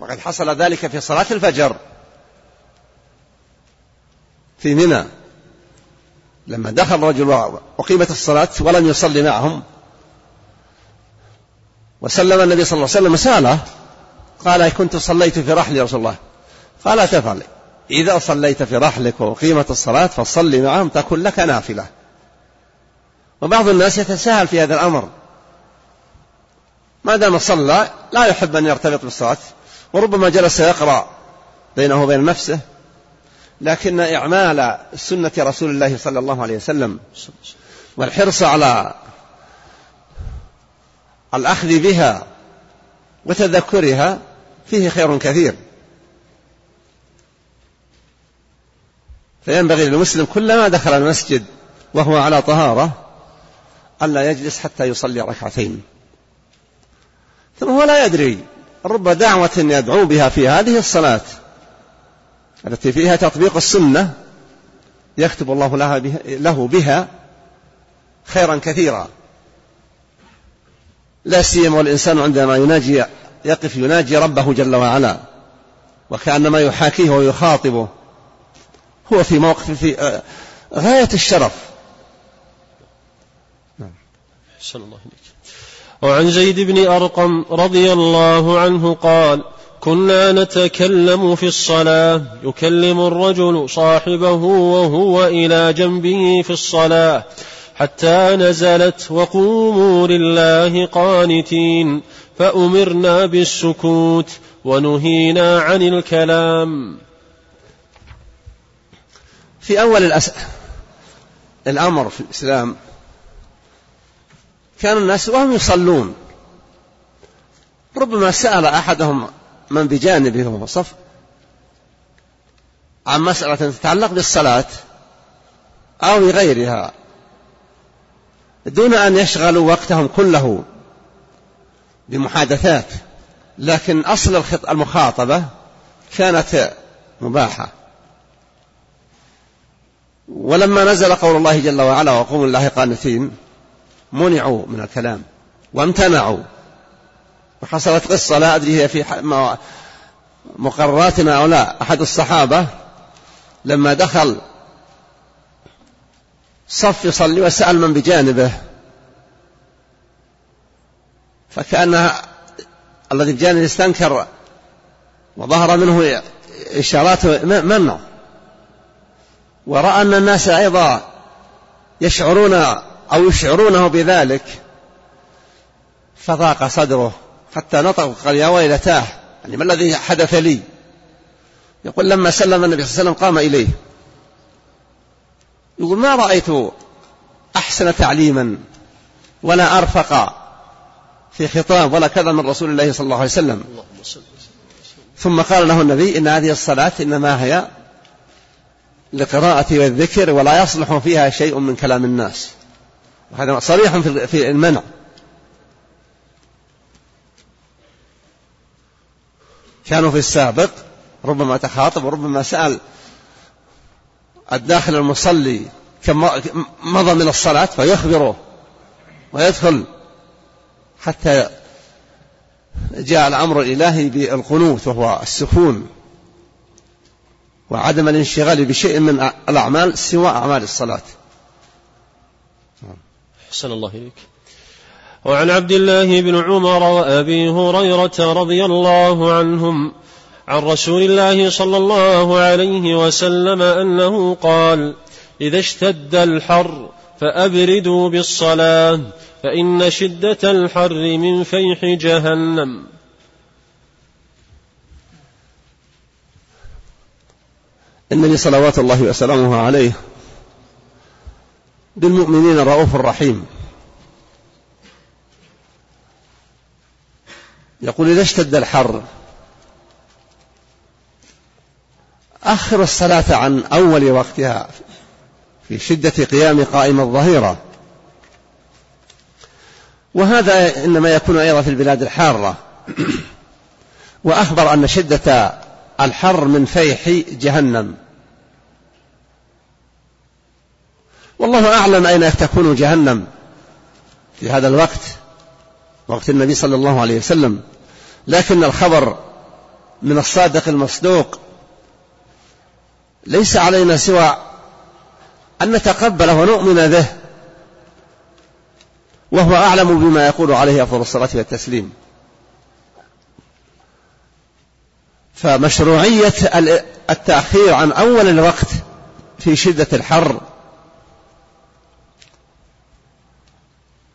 وقد حصل ذلك في صلاة الفجر. في منى. لما دخل رجل وقيمة الصلاة ولم يصلي معهم. وسلم النبي صلى الله عليه وسلم سأله قال كنت صليت في رحل رسول الله. قال تفعل. إذا صليت في رحلك وقيمة الصلاة فصلي معهم تكن لك نافلة. وبعض الناس يتساهل في هذا الأمر. ما دام صلى لا يحب أن يرتبط بالصلاة. وربما جلس يقرأ بينه وبين نفسه لكن إعمال سنة رسول الله صلى الله عليه وسلم والحرص على الأخذ بها وتذكرها فيه خير كثير. فينبغي للمسلم كلما دخل المسجد وهو على طهارة ألا يجلس حتى يصلي ركعتين. ثم هو لا يدري رب دعوة يدعو بها في هذه الصلاة التي فيها تطبيق السنة يكتب الله لها بها له بها خيرا كثيرا. لا سيما والإنسان عندما يناجي يقف يناجي ربه جل وعلا وكأنما يحاكيه ويخاطبه هو في موقف في غاية الشرف. نعم. الله إليك. وعن زيد بن أرقم رضي الله عنه قال كنا نتكلم في الصلاة يكلم الرجل صاحبه وهو إلى جنبه في الصلاة حتى نزلت وقوموا لله قانتين فأمرنا بالسكوت ونهينا عن الكلام. في أول الأس... الأمر في الإسلام كان الناس وهم يصلون. ربما سأل أحدهم من بجانبه وهو صف عن مسألة تتعلق بالصلاة أو بغيرها. دون أن يشغلوا وقتهم كله بمحادثات لكن أصل المخاطبة كانت مباحة. ولما نزل قول الله جل وعلا وقوموا الله قانتين منعوا من الكلام وامتنعوا وحصلت قصة لا أدري هي في مقرراتنا أو لا. أحد الصحابة لما دخل صف يصلي وسأل من بجانبه فكأن الذي بجانبه استنكر وظهر منه إشارات منع ورأى أن الناس أيضا يشعرون أو يشعرونه بذلك. فضاق صدره حتى نطق قال يا ويلتاه يعني ما الذي حدث لي؟ يقول لما سلم النبي صلى الله عليه وسلم قام إليه. يقول ما رأيت أحسن تعليما ولا أرفق في خطاب ولا كذا من رسول الله صلى الله عليه وسلم. ثم قال له النبي إن هذه الصلاة إنما هي لقراءة والذكر ولا يصلح فيها شيء من كلام الناس. وهذا صريح في المنع. كانوا في السابق ربما تخاطب وربما سأل الداخل المصلي كم مضى من الصلاة فيخبره ويدخل حتى جاء الأمر الإلهي بالقنوت وهو السكون وعدم الانشغال بشيء من الأعمال سوى أعمال الصلاة. أحسن الله إليك. وعن عبد الله بن عمر وأبي هريرة رضي الله عنهم عن رسول الله صلى الله عليه وسلم أنه قال إذا اشتد الحر فأبردوا بالصلاة فإن شدة الحر من فيح جهنم. النبي صلوات الله وسلامه عليه بالمؤمنين رؤوف رحيم. يقول إذا اشتد الحر أخر الصلاة عن أول وقتها في شدة قيام قائم الظهيرة. وهذا إنما يكون أيضا في البلاد الحارة. وأخبر أن شدة الحر من فيح جهنم. والله أعلم أين تكون جهنم في هذا الوقت وقت النبي صلى الله عليه وسلم. لكن الخبر من الصادق المصدوق ليس علينا سوى أن نتقبله ونؤمن به وهو أعلم بما يقول عليه أفضل الصلاة والتسليم. فمشروعية التأخير عن أول الوقت في شدة الحر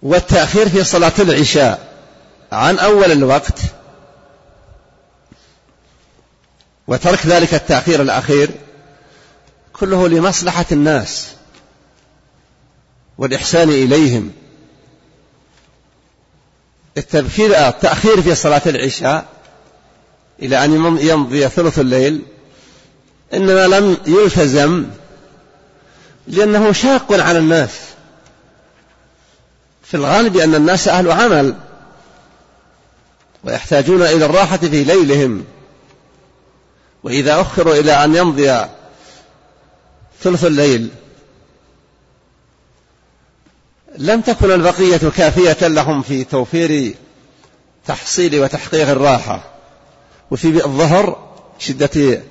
والتأخير في صلاة العشاء عن أول الوقت وترك ذلك التأخير الأخير كله لمصلحة الناس والإحسان إليهم. التبكير التأخير في صلاة العشاء إلى أن يمضي ثلث الليل إنما لم يلتزم لأنه شاق على الناس. في الغالب أن الناس أهل عمل ويحتاجون إلى الراحة في ليلهم. وإذا أخروا إلى أن يمضي ثلث الليل لم تكن البقية كافية لهم في توفير تحصيل وتحقيق الراحة. وفي الظهر شدة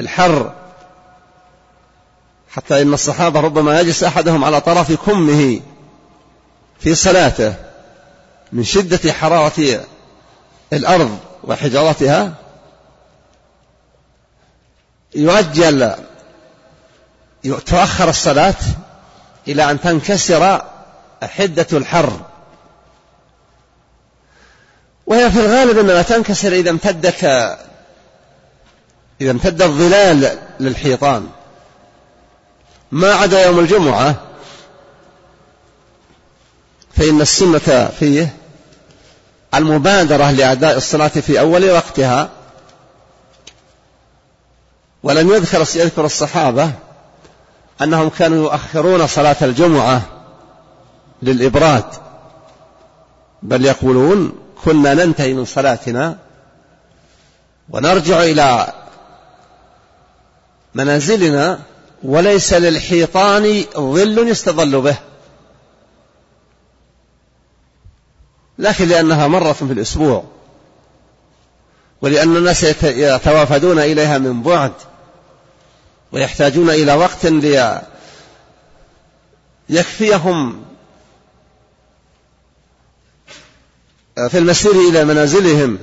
الحر حتى إن الصحابة ربما يجلس أحدهم على طرف كمه. في صلاته من شدة حرارة الأرض وحجارتها يؤجل تؤخر الصلاة إلى أن تنكسر حدة الحر. وهي في الغالب أنها تنكسر إذا امتدت إذا امتد الظلال للحيطان. ما عدا يوم الجمعة فإن السنة فيه المبادرة لأداء الصلاة في أول وقتها ولم يذكر يذكر الصحابة أنهم كانوا يؤخرون صلاة الجمعة للإبراد بل يقولون كنا ننتهي من صلاتنا ونرجع إلى منازلنا وليس للحيطان ظل يستظل به. لكن لأنها مرة في الأسبوع. ولأن الناس يتوافدون إليها من بعد. ويحتاجون إلى وقت ليكفيهم في المسير إلى منازلهم.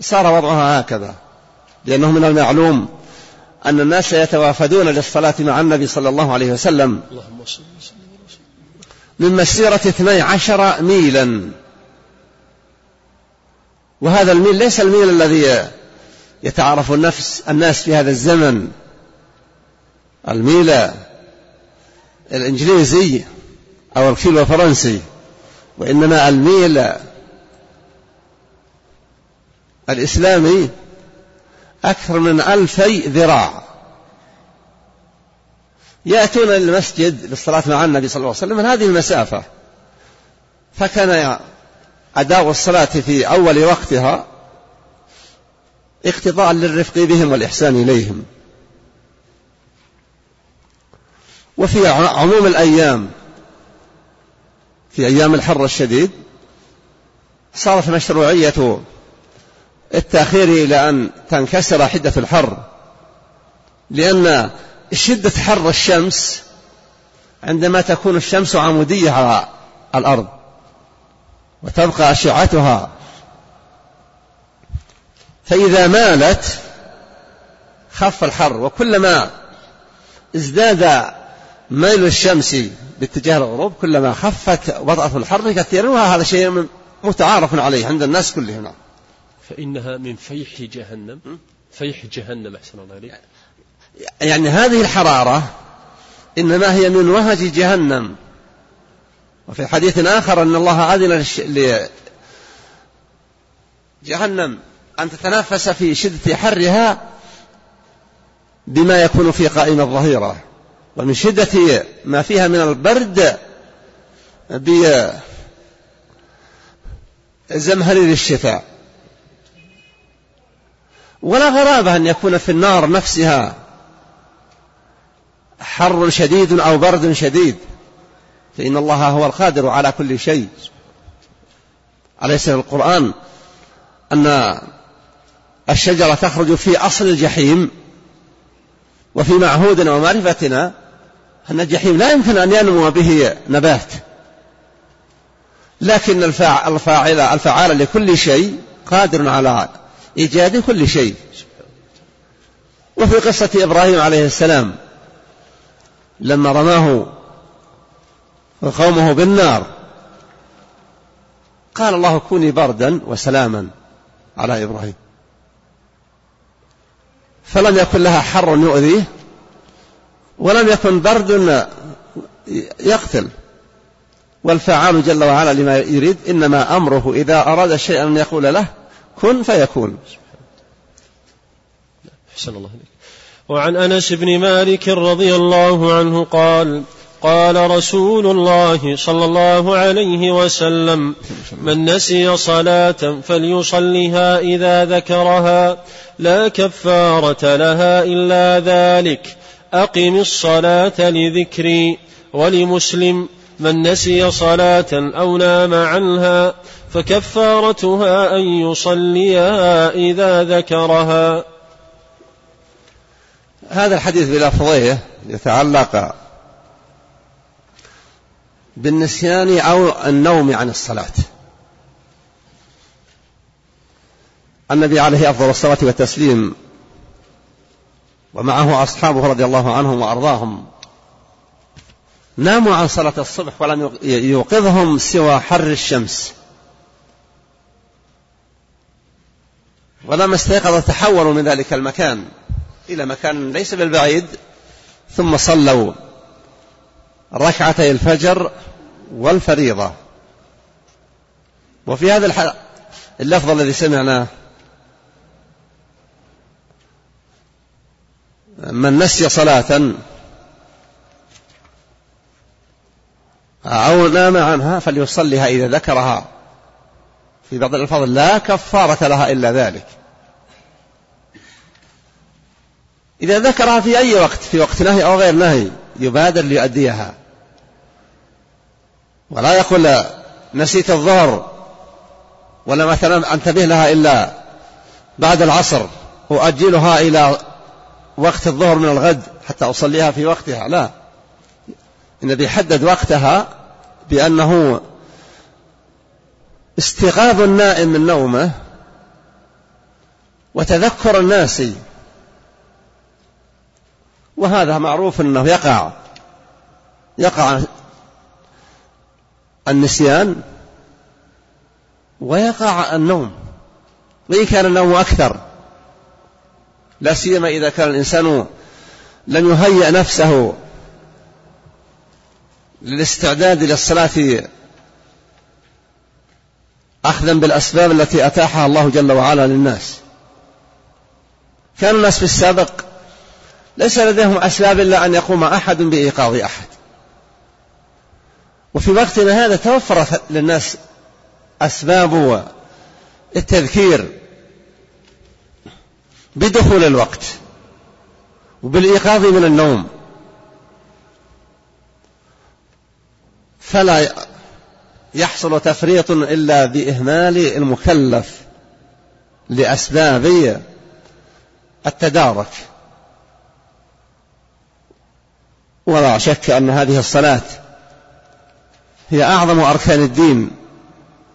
صار وضعها هكذا. لأنه من المعلوم أن الناس يتوافدون للصلاة مع النبي صلى الله عليه وسلم. من مسيرة اثني عشر ميلا. وهذا الميل ليس الميل الذي يتعارف النفس الناس في هذا الزمن. الميل الإنجليزي أو الكيلو الفرنسي وإنما الميل الإسلامي أكثر من ألفي ذراع. يأتون للمسجد للصلاة مع النبي صلى الله عليه وسلم من هذه المسافة. فكان أداء الصلاة في أول وقتها اقتضاء للرفق بهم والإحسان إليهم. وفي عموم الأيام في أيام الحر الشديد صارت مشروعية التأخير إلى أن تنكسر حدة الحر لأن شدة حر الشمس عندما تكون الشمس عمودية على الأرض وتبقى أشعتها. فإذا مالت خف الحر وكلما ازداد ميل الشمس باتجاه الغروب كلما خفت وضعة الحر كثيرا وهذا شيء متعارف عليه عند الناس كلهم. فإنها من فيح جهنم. فيح جهنم أحسن الله عليك يعني هذه الحرارة إنما هي من وهج جهنم. وفي حديث آخر أن الله أذن لجهنم أن تتنافس في شدة حرها بما يكون في قائم الظهيرة. ومن شدة ما فيها من البرد بزمهرير الشتاء ولا غرابة أن يكون في النار نفسها حر شديد أو برد شديد. فإن الله هو القادر على كل شيء. أليس في القرآن أن الشجرة تخرج في أصل الجحيم وفي معهودنا ومعرفتنا أن الجحيم لا يمكن أن ينمو به نبات. لكن الفاعل الفعال لكل شيء قادر على إيجاد كل شيء. وفي قصة إبراهيم عليه السلام لما رماه قومه بالنار. قال الله كوني بردا وسلاما على إبراهيم. فلم يكن لها حر يؤذيه ولم يكن برد يقتل. والفعال جل وعلا لما يريد إنما أمره إذا أراد شيئا أن يقول له كن فيكون. أحسن الله عليك وعن أنس بن مالك رضي الله عنه قال قال رسول الله صلى الله عليه وسلم من نسي صلاة فليصلها إذا ذكرها لا كفارة لها إلا ذلك أقم الصلاة لذكري ولمسلم من نسي صلاة أو نام عنها فكفارتها أن يصليها إذا ذكرها. هذا الحديث بلفظيه يتعلق بالنسيان أو النوم عن الصلاة. النبي عليه أفضل الصلاة والتسليم ومعه أصحابه رضي الله عنهم وأرضاهم ناموا عن صلاة الصبح ولم يوقظهم سوى حر الشمس. ولما استيقظوا تحولوا من ذلك المكان. إلى مكان ليس بالبعيد ثم صلوا ركعتي الفجر والفريضة. وفي هذا اللفظ الذي سمعناه من نسي صلاة أو نام عنها فليصليها إذا ذكرها. في بعض الألفاظ لا كفارة لها إلا ذلك. إذا ذكرها في أي وقت؟ في وقت نهي أو غير نهي يبادر ليؤديها. ولا يقول نسيت الظهر ولا مثلا أنتبه لها إلا بعد العصر أؤجلها إلى وقت الظهر من الغد حتى أصليها في وقتها. لا. النبي حدد وقتها بأنه استيقاظ النائم من نومه وتذكر الناس وهذا معروف أنه يقع. يقع النسيان ويقع النوم. وإن كان النوم أكثر لا سيما إذا كان الإنسان لم يهيئ نفسه للاستعداد للصلاة أخذا بالأسباب التي أتاحها الله جل وعلا للناس. كان الناس في السابق ليس لديهم أسباب إلا أن يقوم أحد بإيقاظ أحد. وفي وقتنا هذا توفرت للناس أسباب التذكير بدخول الوقت وبالإيقاظ من النوم. فلا يحصل تفريط إلا بإهمال المكلف لأسباب التدارك. ولا شك أن هذه الصلاة هي أعظم أركان الدين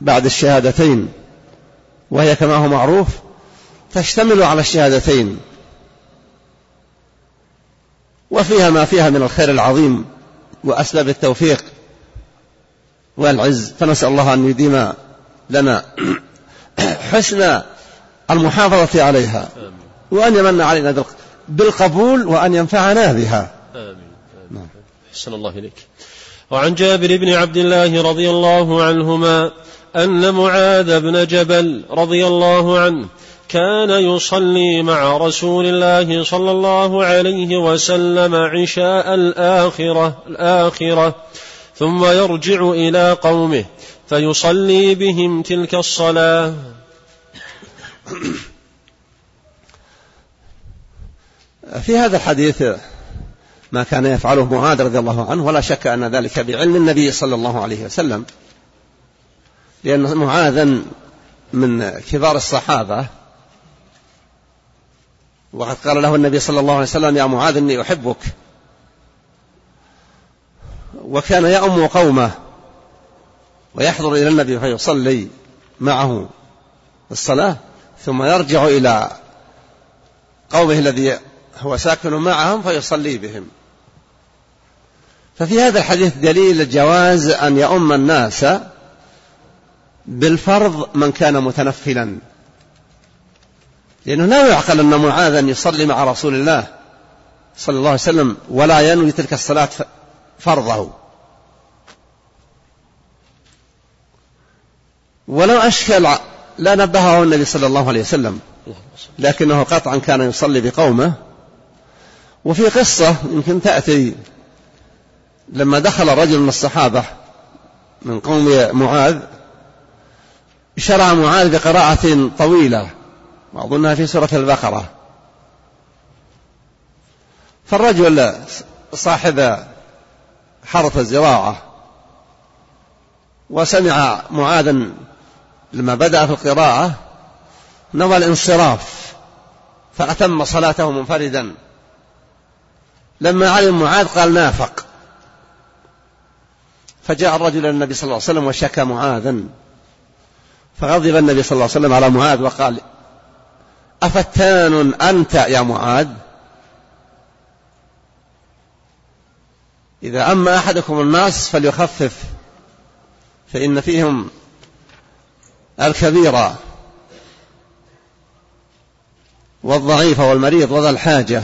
بعد الشهادتين وهي كما هو معروف تشتمل على الشهادتين وفيها ما فيها من الخير العظيم وأسباب التوفيق والعز فنسأل الله أن يديم لنا حسن المحافظة عليها وأن يمن علينا بالقبول وأن ينفعنا بها. أحسن الله إليك. وعن جابر بن عبد الله رضي الله عنهما أن معاذ بن جبل رضي الله عنه كان يصلي مع رسول الله صلى الله عليه وسلم عشاء الآخرة الآخرة ثم يرجع إلى قومه فيصلي بهم تلك الصلاة. في هذا الحديث ما كان يفعله معاذ رضي الله عنه ولا شك أن ذلك بعلم النبي صلى الله عليه وسلم. لأن معاذا من كبار الصحابة وقد قال له النبي صلى الله عليه وسلم يا معاذ إني أحبك. وكان يأم قومه ويحضر إلى النبي فيصلي معه الصلاة ثم يرجع إلى قومه الذي هو ساكن معهم فيصلي بهم. ففي هذا الحديث دليل جواز أن يؤم الناس بالفرض من كان متنفلا. لأنه لا يعقل أن معاذا يصلي مع رسول الله صلى الله عليه وسلم ولا ينوي تلك الصلاة فرضه. ولو أشكل لا نبهه النبي صلى الله عليه وسلم لكنه قطعا كان يصلي بقومه. وفي قصة يمكن تأتي لما دخل رجل من الصحابة من قوم معاذ شرع معاذ بقراءة طويلة وأظنها في سورة البقرة. فالرجل صاحب حرث الزراعة وسمع معاذا لما بدأ في القراءة نوى الانصراف فأتم صلاته منفردا. لما علم معاذ قال نافق. فجاء الرجل إلى النبي صلى الله عليه وسلم وشكى معاذا. فغضب النبي صلى الله عليه وسلم على معاذ وقال أفتان أنت يا معاذ؟ إذا أما أحدكم الناس فليخفف فإن فيهم الكبير والضعيف والمريض وذا الحاجة.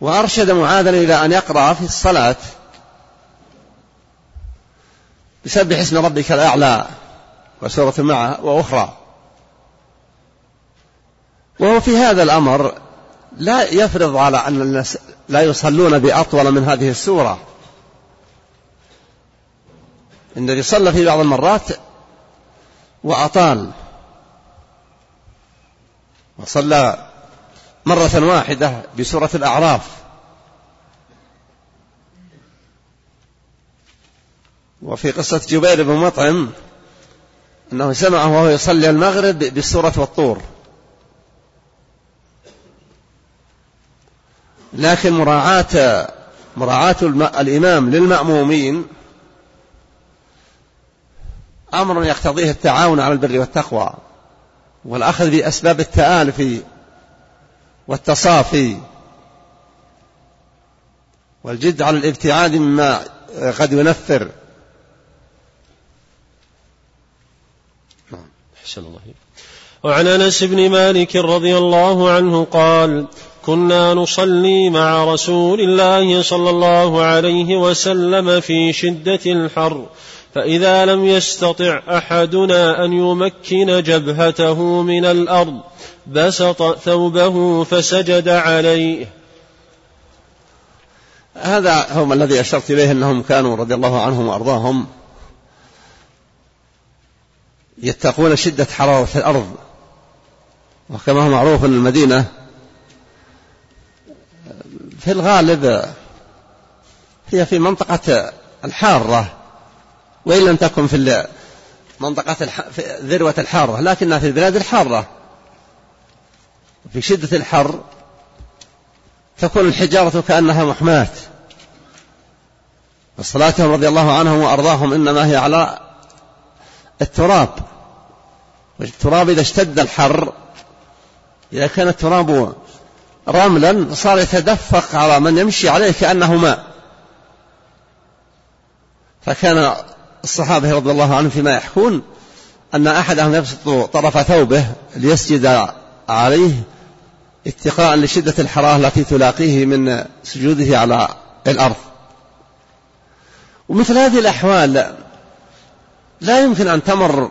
وأرشد معاذا إلى أن يقرأ في الصلاة بسبح اسم ربك الأعلى وسورة معه وأخرى. وهو في هذا الأمر لا يفرض على أن الناس لا يصلون بأطول من هذه السورة. النبي صلى في بعض المرات وأطال وصلى مرة واحدة بسورة الأعراف. وفي قصة جبير بن مطعم أنه سمعه وهو يصلي المغرب بالسورة والطور. لكن مراعاة مراعاة الإمام للمأمومين أمر يقتضيه التعاون على البر والتقوى والأخذ بأسباب التآلف والتصافي والجد على الابتعاد مما قد ينفر. أحسن الله وعن أنس بن مالك رضي الله عنه قال كنا نصلي مع رسول الله صلى الله عليه وسلم في شدة الحر فإذا لم يستطع أحدنا أن يمكن جبهته من الأرض بسط ثوبه فسجد عليه. هذا هم الذي أشرت إليه أنهم كانوا رضي الله عنهم وأرضاهم. يتقون شدة حرارة الأرض وكما هو معروف أن المدينة في الغالب هي في منطقة الحارة وإن لم تكن في منطقة. في ذروة الحارة لكنها في البلاد الحارة في شدة الحر تكون الحجارة كأنها محماة وصلاتهم رضي الله عنهم وأرضاهم إنما هي على التراب. والتراب إذا اشتد الحر إذا كان التراب رملا صار يتدفق على من يمشي عليه كأنه ماء. فكان الصحابة رضي الله عنهم فيما يحكون أن أحدهم يبسط طرف ثوبه ليسجد عليه اتقاء لشدة الحرارة التي تلاقيه من سجوده على الأرض. ومثل هذه الأحوال لا يمكن أن تمر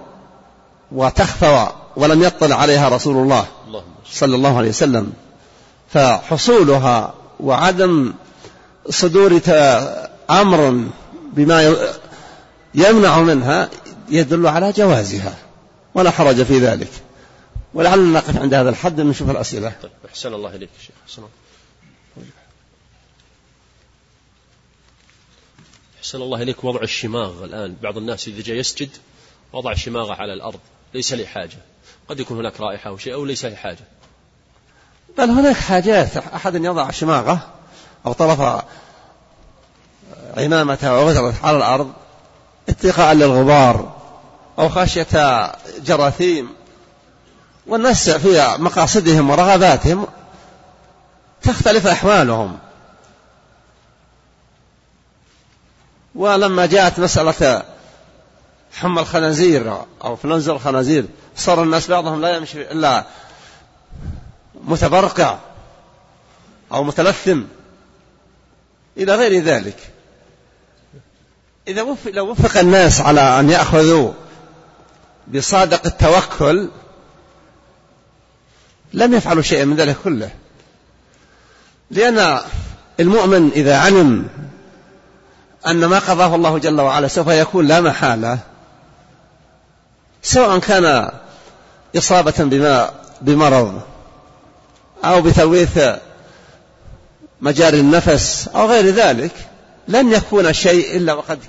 وتخفى ولم يطلع عليها رسول الله صلى الله عليه وسلم. فحصولها وعدم صدور أمر بما يمنع منها يدل على جوازها ولا حرج في ذلك. ولعلنا نقف عند هذا الحد ونشوف الأسئلة. طيب أحسن الله إليك شيخ. أحسن الله إليك وضع الشماغ الآن. بعض الناس إذا جاء يسجد وضع شماغه على الأرض ليس لحاجة قد يكون هناك رائحة أو شيء أو ليس لحاجة بل هناك حاجات. أحد يضع شماغه أو طرف عمامته أو على الأرض اتقاء للغبار أو خشية جراثيم والناس في مقاصدهم ورغباتهم تختلف أحوالهم. ولما جاءت مسألة حمى الخنازير أو فلنزر الخنازير صار الناس بعضهم لا يمشي إلا متبرقع أو متلثم إلى غير ذلك. إذا وفق لو وفق الناس على أن يأخذوا بصادق التوكل لم يفعلوا شيئا من ذلك كله. لأن المؤمن إذا علم أن ما قضاه الله جل وعلا سوف يكون لا محالة سواء كان إصابة بما بمرض أو بتلويث مجاري النفس أو غير ذلك لن يكون شيء إلا وقد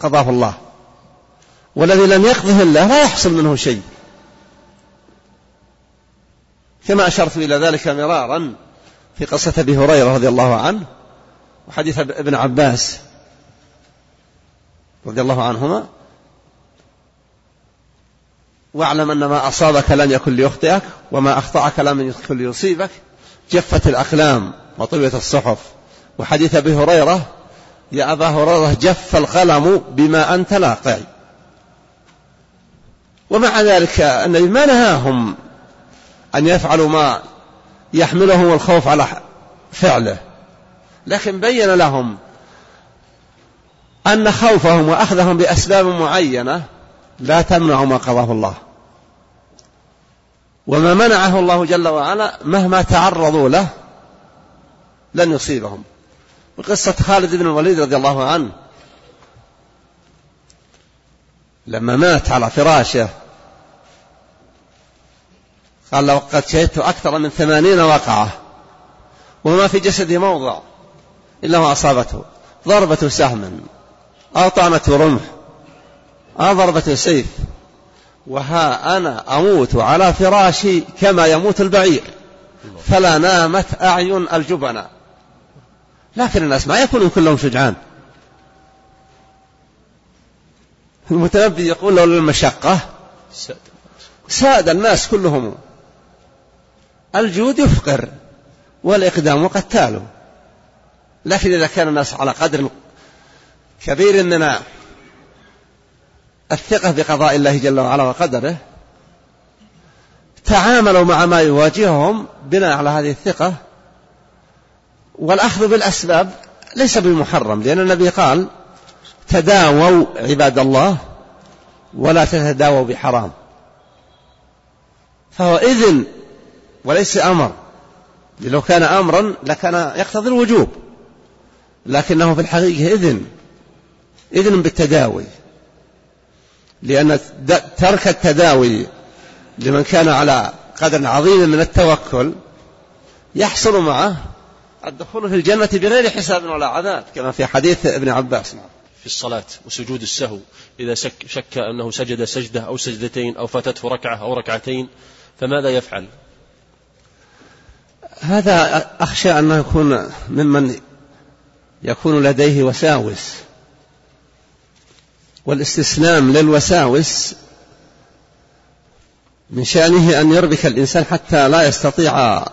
قضاه الله. والذي لم يقضه الله لا يحصل منه شيء. كما أشرت إلى ذلك مرارا في قصة أبي هريرة رضي الله عنه وحديث ابن عباس. رضي الله عنهما. واعلم أن ما أصابك لم يكن ليخطئك وما أخطأك لم يكن ليصيبك. جفت الأقلام وطويت الصحف. وحديث أبي هريرة يا أبا هريرة جف القلم بما أنت لاقع ومع ذلك النبي ما نهاهم أن يفعلوا ما يحملهم الخوف على فعله. لكن بين لهم أن خوفهم وأخذهم بأسباب معينة لا تمنع ما قضاه الله. وما منعه الله جل وعلا مهما تعرضوا له لن يصيبهم. وقصة خالد بن الوليد رضي الله عنه. لما مات على فراشه قال لقد شهدت أكثر من ثمانين وقعة وما في جسدي موضع إلا ما أصابته ضربة سهم. أو طعنة رمح أو ضربة سيف. وها أنا أموت على فراشي كما يموت البعير. فلا نامت أعين الجبناء لكن الناس ما يكونون كلهم شجعان. المتنبي يقول لولا المشقة ساد الناس كلهم. الجود يفقر والإقدام قتال. لكن إذا كان الناس على قدر كبير من الثقة بقضاء الله جل وعلا وقدره تعاملوا مع ما يواجههم بناء على هذه الثقة والأخذ بالأسباب ليس بمحرم لأن النبي قال تداووا عباد الله ولا تتداووا بحرام. فهو إذن وليس أمر لو كان أمرا لكان يقتضي الوجوب لكنه في الحقيقة إذن. إذن بالتداوي. لأن ترك التداوي لمن كان على قدر عظيم من التوكل يحصل معه الدخول في الجنة بغير حساب ولا عذاب كما في حديث ابن عباس. في الصلاة وسجود السهو إذا شك, شك أنه سجد سجدة أو سجدتين أو فاتته ركعة أو ركعتين فماذا يفعل؟ هذا أخشى أنه يكون ممن يكون لديه وساوس. والاستسلام للوساوس من شأنه أن يربك الإنسان حتى لا يستطيع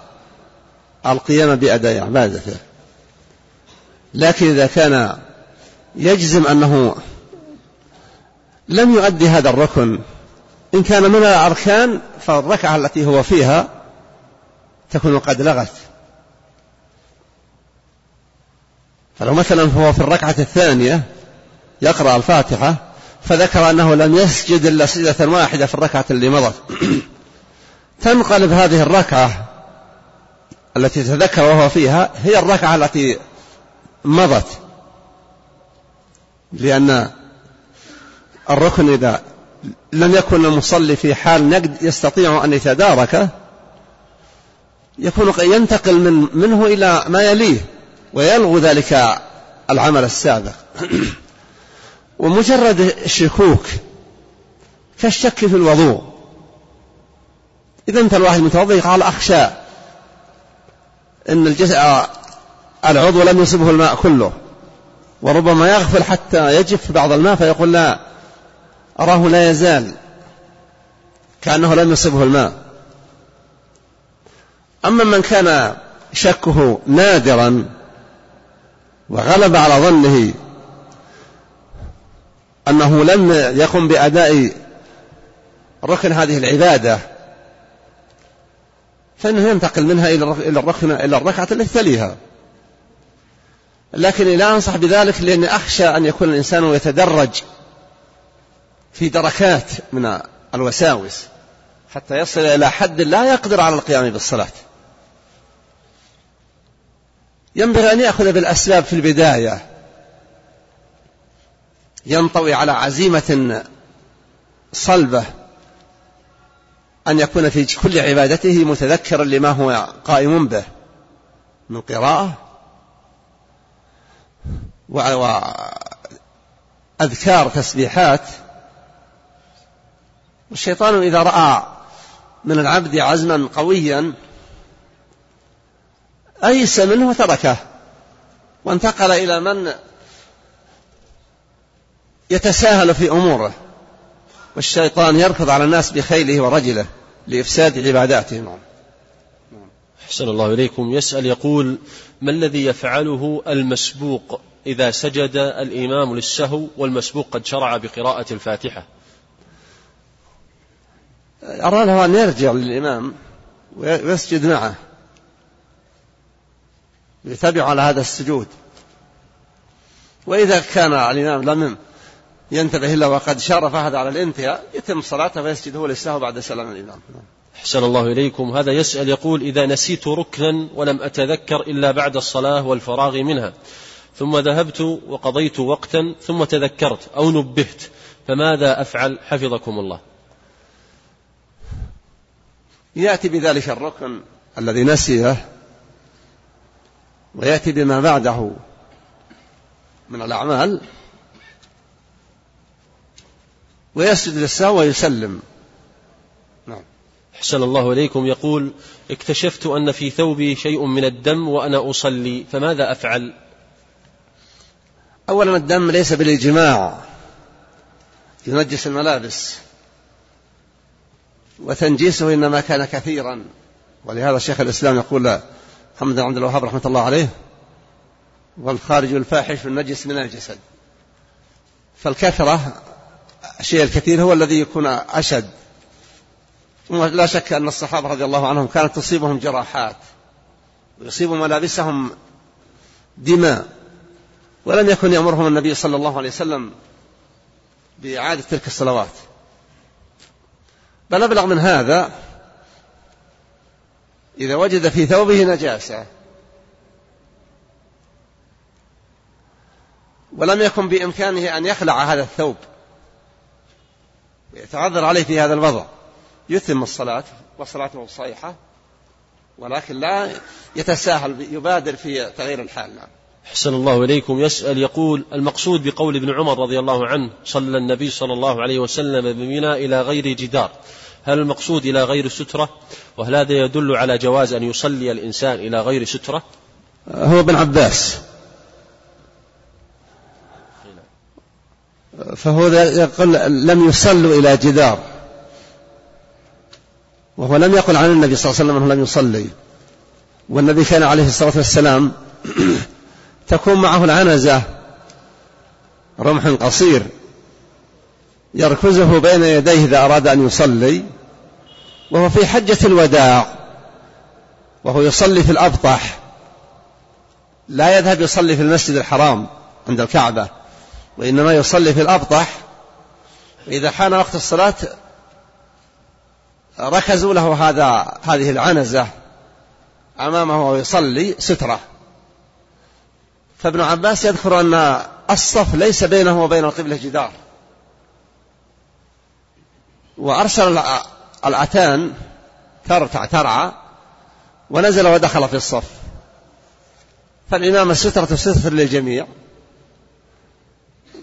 القيام بأداء عبادته. لكن إذا كان يجزم أنه لم يؤدي هذا الركن إن كان من الأركان فالركعة التي هو فيها تكون قد لغت. فلو مثلا هو في الركعة الثانية يقرأ الفاتحة فذكر أنه لم يسجد إلا سجدة واحدة في الركعة اللي مضت. تنقلب هذه الركعة التي تذكر وهو فيها هي الركعة التي مضت. لأن الركن إذا لم يكن المصلي في حال نقد يستطيع أن يتداركه يكون ينتقل من منه إلى ما يليه ويلغو ذلك العمل السابق. ومجرد الشكوك كالشك في الوضوء. إذا أنت الواحد متوضئ قال أخشى أن الجزء العضو لم يصبه الماء كله وربما يغفل حتى يجف بعض الماء فيقول لا أراه لا يزال كأنه لم يصبه الماء. أما من كان شكه نادرا وغلب على ظنه أنه لم يقم بأداء ركن هذه العبادة. فإنه ينتقل منها إلى الركن إلى الركعة التي تليها. لكني لا أنصح بذلك لأني أخشى أن يكون الإنسان يتدرج في دركات من الوساوس حتى يصل إلى حد لا يقدر على القيام بالصلاة. ينبغي أن يأخذ بالأسباب في البداية. ينطوي على عزيمة صلبة أن يكون في كل عبادته متذكرا لما هو قائم به من قراءة وأذكار تسبيحات. والشيطان إذا رأى من العبد عزما قويا أيس منه وتركه وانتقل إلى من يتساهل في أموره والشيطان يركض على الناس بخيله ورجله لإفساد عباداتهم. أحسن الله إليكم. يسأل يقول ما الذي يفعله المسبوق إذا سجد الإمام للسهو والمسبوق قد شرع بقراءة الفاتحة؟ أرى له أن يرجع للإمام ويسجد معه يتبع على هذا السجود. وإذا كان الإمام لم ينتبه إلا وقد شرف هذا على الانتهاء يتم صلاته فيسجد هو للسهو بعد سلام الإمام. أحسن الله إليكم. هذا يسأل يقول إذا نسيت ركنا ولم أتذكر إلا بعد الصلاة والفراغ منها ثم ذهبت وقضيت وقتا ثم تذكرت أو نبهت فماذا أفعل؟ حفظكم الله. يأتي بذلك الركن الذي نسيه ويأتي بما بعده من الأعمال ويسجد للسهو ويسلم. نعم. أحسن الله إليكم. يقول اكتشفت أن في ثوبي شيء من الدم وأنا أصلي فماذا أفعل؟ أولا الدم ليس بالإجماع. ينجس الملابس. وتنجيسه إنما كان كثيرا. ولهذا شيخ الإسلام يقول محمد بن عبد الوهاب رحمة الله عليه والخارج الفاحش النجس من الجسد. فالكثرة الشيء الكثير هو الذي يكون أشد. لا شك أن الصحابة رضي الله عنهم كانت تصيبهم جراحات ويصيب ملابسهم دماء ولم يكن يأمرهم النبي صلى الله عليه وسلم بإعادة تلك الصلوات. بل أبلغ من هذا إذا وجد في ثوبه نجاسة ولم يكن بإمكانه أن يخلع هذا الثوب. ويتعذر عليه في هذا الوضع. يتم الصلاة وصلاته صحيحة ولكن لا يتساهل يبادر في تغيير الحال. نعم. أحسن الله إليكم. يسأل يقول المقصود بقول ابن عمر رضي الله عنه صلى النبي صلى الله عليه وسلم بمنى إلى غير جدار. هل المقصود إلى غير سترة؟ وهل هذا يدل على جواز أن يصلي الإنسان إلى غير سترة؟ هو ابن عباس. فهو يقول لم يصلوا إلى جدار. وهو لم يقل عن النبي صلى الله عليه وسلم أنه لم يصلي. والنبي كان عليه الصلاة والسلام تكون معه العنزة رمح قصير يركزه بين يديه إذا أراد أن يصلي وهو في حجة الوداع وهو يصلي في الأبطح. لا يذهب يصلي في المسجد الحرام عند الكعبة. وإنما يصلي في الأبطح. إذا حان وقت الصلاة ركزوا له هذا هذه العنزة أمامه وهو يصلي سترة. فابن عباس يذكر أن الصف ليس بينه وبين القبلة جدار. وأرسل الأتان ترتع ترعى ونزل ودخل في الصف. فالإمام السترة ستر للجميع.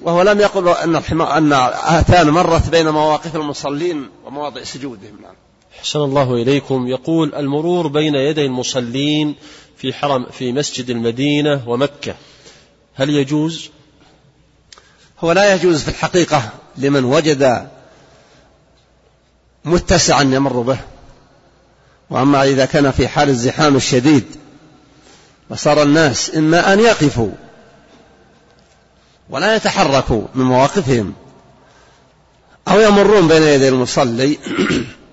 وهو لم يقل أن أن آتان مرت بين مواقف المصلين ومواضع سجودهم نعم. أحسن الله إليكم يقول المرور بين يدي المصلين في حرم في مسجد المدينة ومكة هل يجوز؟ هو لا يجوز في الحقيقة لمن وجد متسعا يمر به وأما إذا كان في حال الزحام الشديد وصار الناس إما أن يقفوا ولا يتحركوا من مواقفهم أو يمرون بين يدي المصلي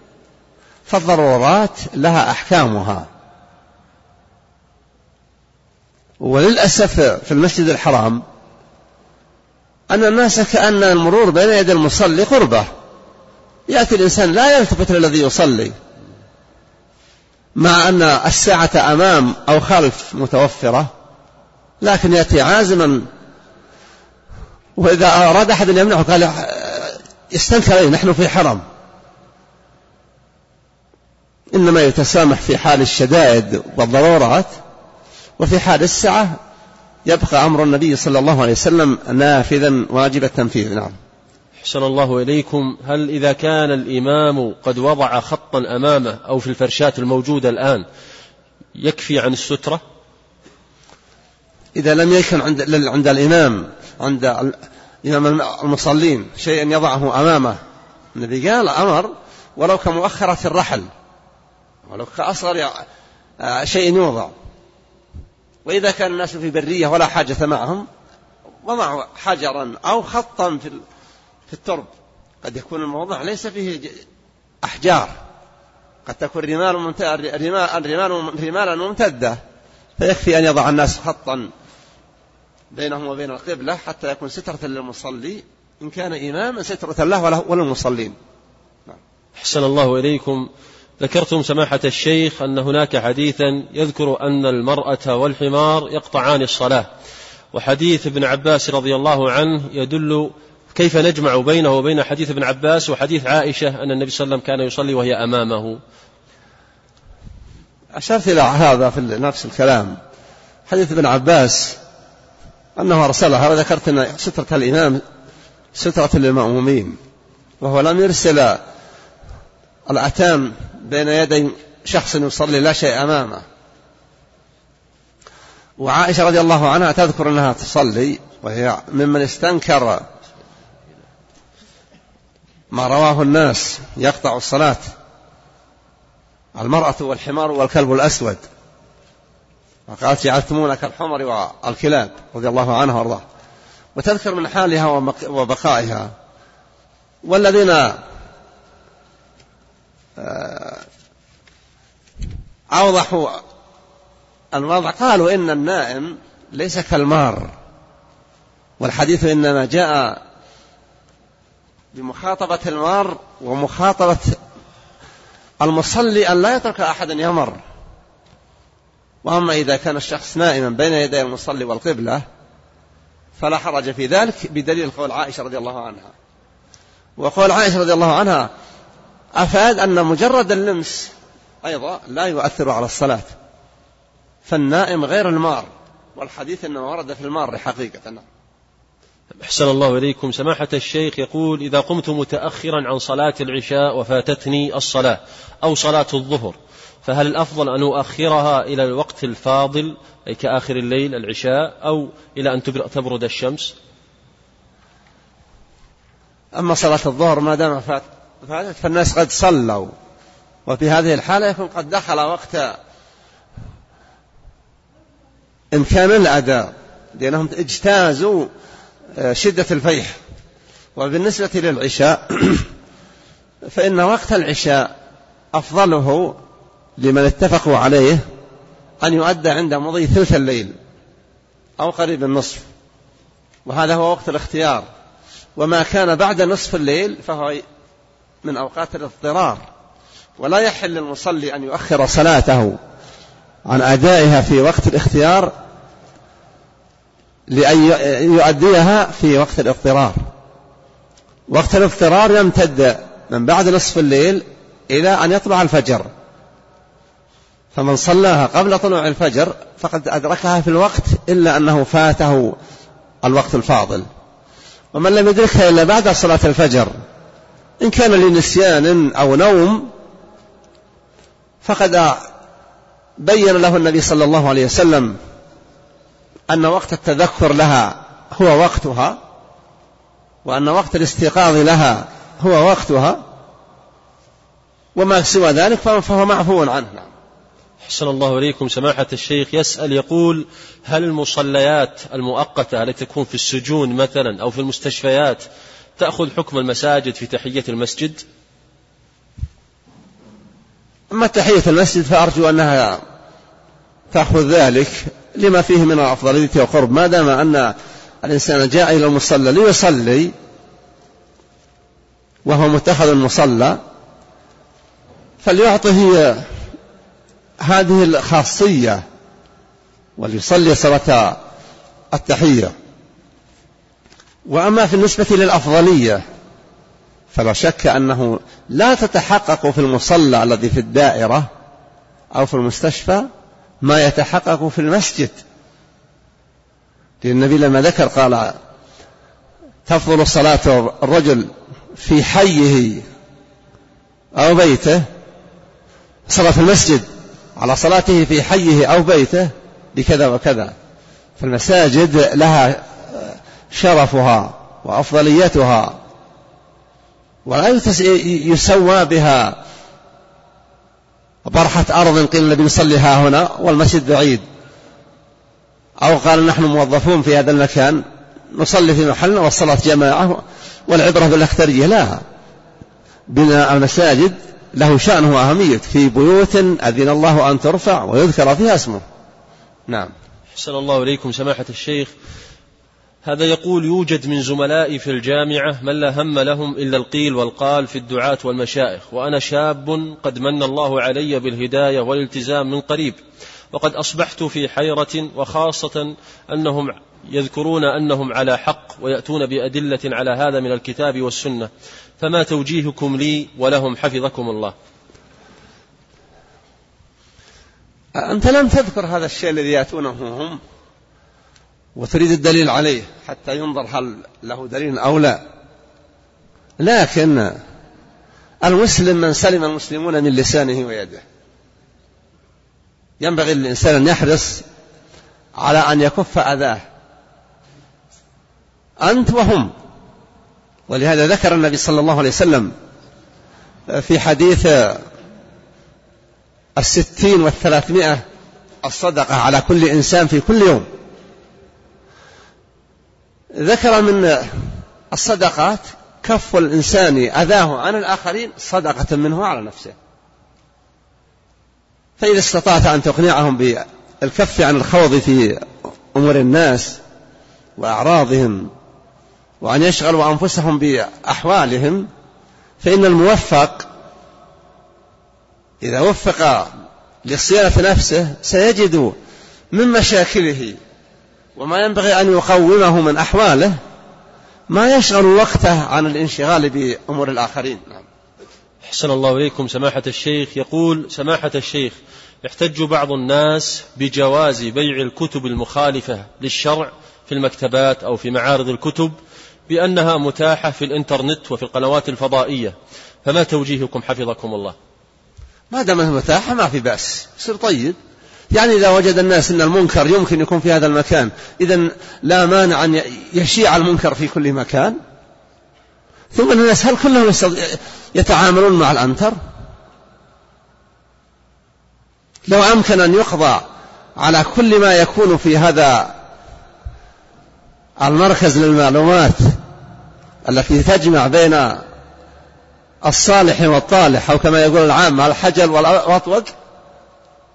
فالضرورات لها أحكامها. وللأسف في المسجد الحرام أن الناس كأن المرور بين يدي المصلي قربة. يأتي الإنسان لا يلتفت للذي يصلي مع أن الساعة أمام أو خلف متوفرة لكن يأتي عازما وإذا أراد أحد أن يمنعه قال يستنكر عليه نحن في حرم. إنما يتسامح في حال الشدائد والضرورات وفي حال السعة. يبقى أمر النبي صلى الله عليه وسلم نافذا واجب التنفيذ نعم. أحسن الله إليكم. هل إذا كان الإمام قد وضع خطا أمامه أو في الفرشات الموجودة الآن يكفي عن السترة؟ إذا لم يكن عند, عند الإمام عند إمام المصلين شيئا يضعه أمامه. النبي قال أمر ولو كمؤخرة الرحل ولو كأصغر آه، شيء يوضع. وإذا كان الناس في برية ولا حاجة معهم وضعوا حجرا أو خطا في في الترب. قد يكون الموضع ليس فيه أحجار. قد تكون رمال رمال رمالا ممتدة فيكفي أن يضع الناس خطا. بينهم وبين القبلة حتى يكون سترة للمصلي إن كان إماما سترة له وللمصلين. نعم. أحسن الله إليكم. ذكرتم سماحة الشيخ أن هناك حديثا يذكر أن المرأة والحمار يقطعان الصلاة وحديث ابن عباس رضي الله عنه يدل كيف نجمع بينه وبين حديث ابن عباس وحديث عائشة أن النبي صلى الله عليه وسلم كان يصلي وهي أمامه. أشرت إلى هذا في نفس الكلام. حديث ابن عباس أنه أرسلها وذكرت أن سترة الإمام سترة للمأمومين وهو لم يرسل الأتام بين يدي شخص يصلي لا شيء أمامه. وعائشة رضي الله عنها تذكر أنها تصلي وهي ممن استنكر ما رواه الناس يقطع الصلاة المرأة والحمار والكلب الأسود. وقالت جعلتمونا كالحمر والكلاب رضي الله عنها وارضاها. وتذكر من حالها وبقائها والذين آه، أوضحوا الوضع. قالوا إن النائم ليس كالمار. والحديث إنما جاء بمخاطبة المار ومخاطبة المصلي أن لا يترك أحدا يمر. وأما إذا كان الشخص نائما بين يدي المصلي والقبلة فلا حرج في ذلك بدليل قول عائشة رضي الله عنها. وقول عائشة رضي الله عنها أفاد أن مجرد اللمس أيضا لا يؤثر على الصلاة. فالنائم غير المار والحديث إنما ورد في المار حقيقة. أحسن الله إليكم. سماحة الشيخ يقول إذا قمت متأخرا عن صلاة العشاء وفاتتني الصلاة أو صلاة الظهر فهل الأفضل أن أؤخرها إلى الوقت الفاضل أي كآخر الليل العشاء أو إلى أن تبرد الشمس؟ أما صلاة الظهر ما دام فاتت فالناس قد صلوا. وفي هذه الحالة يكون قد دخل وقت إمكان الأداء لأنهم اجتازوا آه، شدة الفيح. وبالنسبة للعشاء فإن وقت العشاء أفضله لمن اتفقوا عليه أن يؤدى عند مضي ثلث الليل أو قريب النصف. وهذا هو وقت الاختيار. وما كان بعد نصف الليل فهو من أوقات الاضطرار. ولا يحل للمصلي أن يؤخر صلاته عن أدائها في وقت الاختيار لأن يؤديها في وقت الاضطرار. وقت الاضطرار يمتد من بعد نصف الليل إلى أن يطلع الفجر. فمن صلاها قبل طلوع الفجر فقد أدركها في الوقت إلا أنه فاته الوقت الفاضل. ومن لم يدركها إلا بعد صلاة الفجر إن كان لنسيان أو نوم فقد بين له النبي صلى الله عليه وسلم أن وقت التذكر لها هو وقتها وأن وقت الاستيقاظ لها هو وقتها وما سوى ذلك فهو معفو عنه نعم أحسن الله إليكم سماحة الشيخ. يسأل يقول هل المصليات المؤقتة التي تكون في السجون مثلا أو في المستشفيات تأخذ حكم المساجد في تحية المسجد؟ أما تحية المسجد فأرجو أنها تأخذ ذلك لما فيه من الأفضلية والقرب ما دام أن الإنسان جاء إلى المصلى ليصلي وهو متخذ المصلى فليعطه هذه الخاصية وليصلي صلاة التحية. وأما في النسبة للأفضلية فلا شك أنه لا تتحقق في المصلى الذي في الدائرة أو في المستشفى ما يتحقق في المسجد. لأن النبي لما ذكر قال تفضل صلاة الرجل في حيه أو بيته صلاة المسجد على صلاته في حيه أو بيته بكذا وكذا. فالمساجد لها شرفها وأفضليتها. ولا يسوى بها برحة أرض قيل يصلي ها هنا والمسجد بعيد. أو قال نحن موظفون في هذا المكان نصلي في محلنا والصلاة جماعة والعبرة بالأخترية. لا. بناء المساجد له شأن وأهمية في بيوت أذن الله أن ترفع ويذكر فيها اسمه. نعم. حسن الله إليكم سماحة الشيخ. هذا يقول يوجد من زملائي في الجامعة من لا هم لهم إلا القيل والقال في الدعاة والمشايخ وأنا شاب قد من الله علي بالهداية والالتزام من قريب وقد أصبحت في حيرة وخاصة أنهم يذكرون أنهم على حق ويأتون بأدلة على هذا من الكتاب والسنة. فما توجيهكم لي ولهم حفظكم الله. أنت لم تذكر هذا الشيء الذي يأتونه هم؟ وتريد الدليل عليه. حتى ينظر هل له دليل أو لا. لكن المسلم من سلم المسلمون من لسانه ويده. ينبغي للإنسان أن يحرص على أن يكف أذاه. أنت وهم. ولهذا ذكر النبي صلى الله عليه وسلم في حديث الستين والثلاثمائة الصدقة على كل إنسان في كل يوم. ذكر من الصدقات كف الإنسان أذاه عن الآخرين صدقة منه على نفسه. فإذا استطعت أن تقنعهم بالكف عن الخوض في أمور الناس وأعراضهم وأن يشغلوا أنفسهم بأحوالهم فإن الموفق إذا وفق لصيانة نفسه سيجد من مشاكله وما ينبغي أن يقومه من أحواله ما يشغل وقته عن الانشغال بأمور الآخرين نعم. أحسن الله إليكم سماحة الشيخ يقول سماحة الشيخ يحتج بعض الناس بجواز بيع الكتب المخالفة للشرع في المكتبات أو في معارض الكتب بأنها متاحة في الإنترنت وفي القنوات الفضائية. فما توجيهكم حفظكم الله؟ ما دامت متاحة ما في بأس. يصير طيب. يعني إذا وجد الناس أن المنكر يمكن يكون في هذا المكان إذا لا مانع أن يشيع المنكر في كل مكان. ثم الناس هل كلهم يتعاملون مع الأنتر لو أمكن أن يقضى على كل ما يكون في هذا المركز للمعلومات التي تجمع بين الصالح والطالح أو كما يقول العام الحجل والأطوق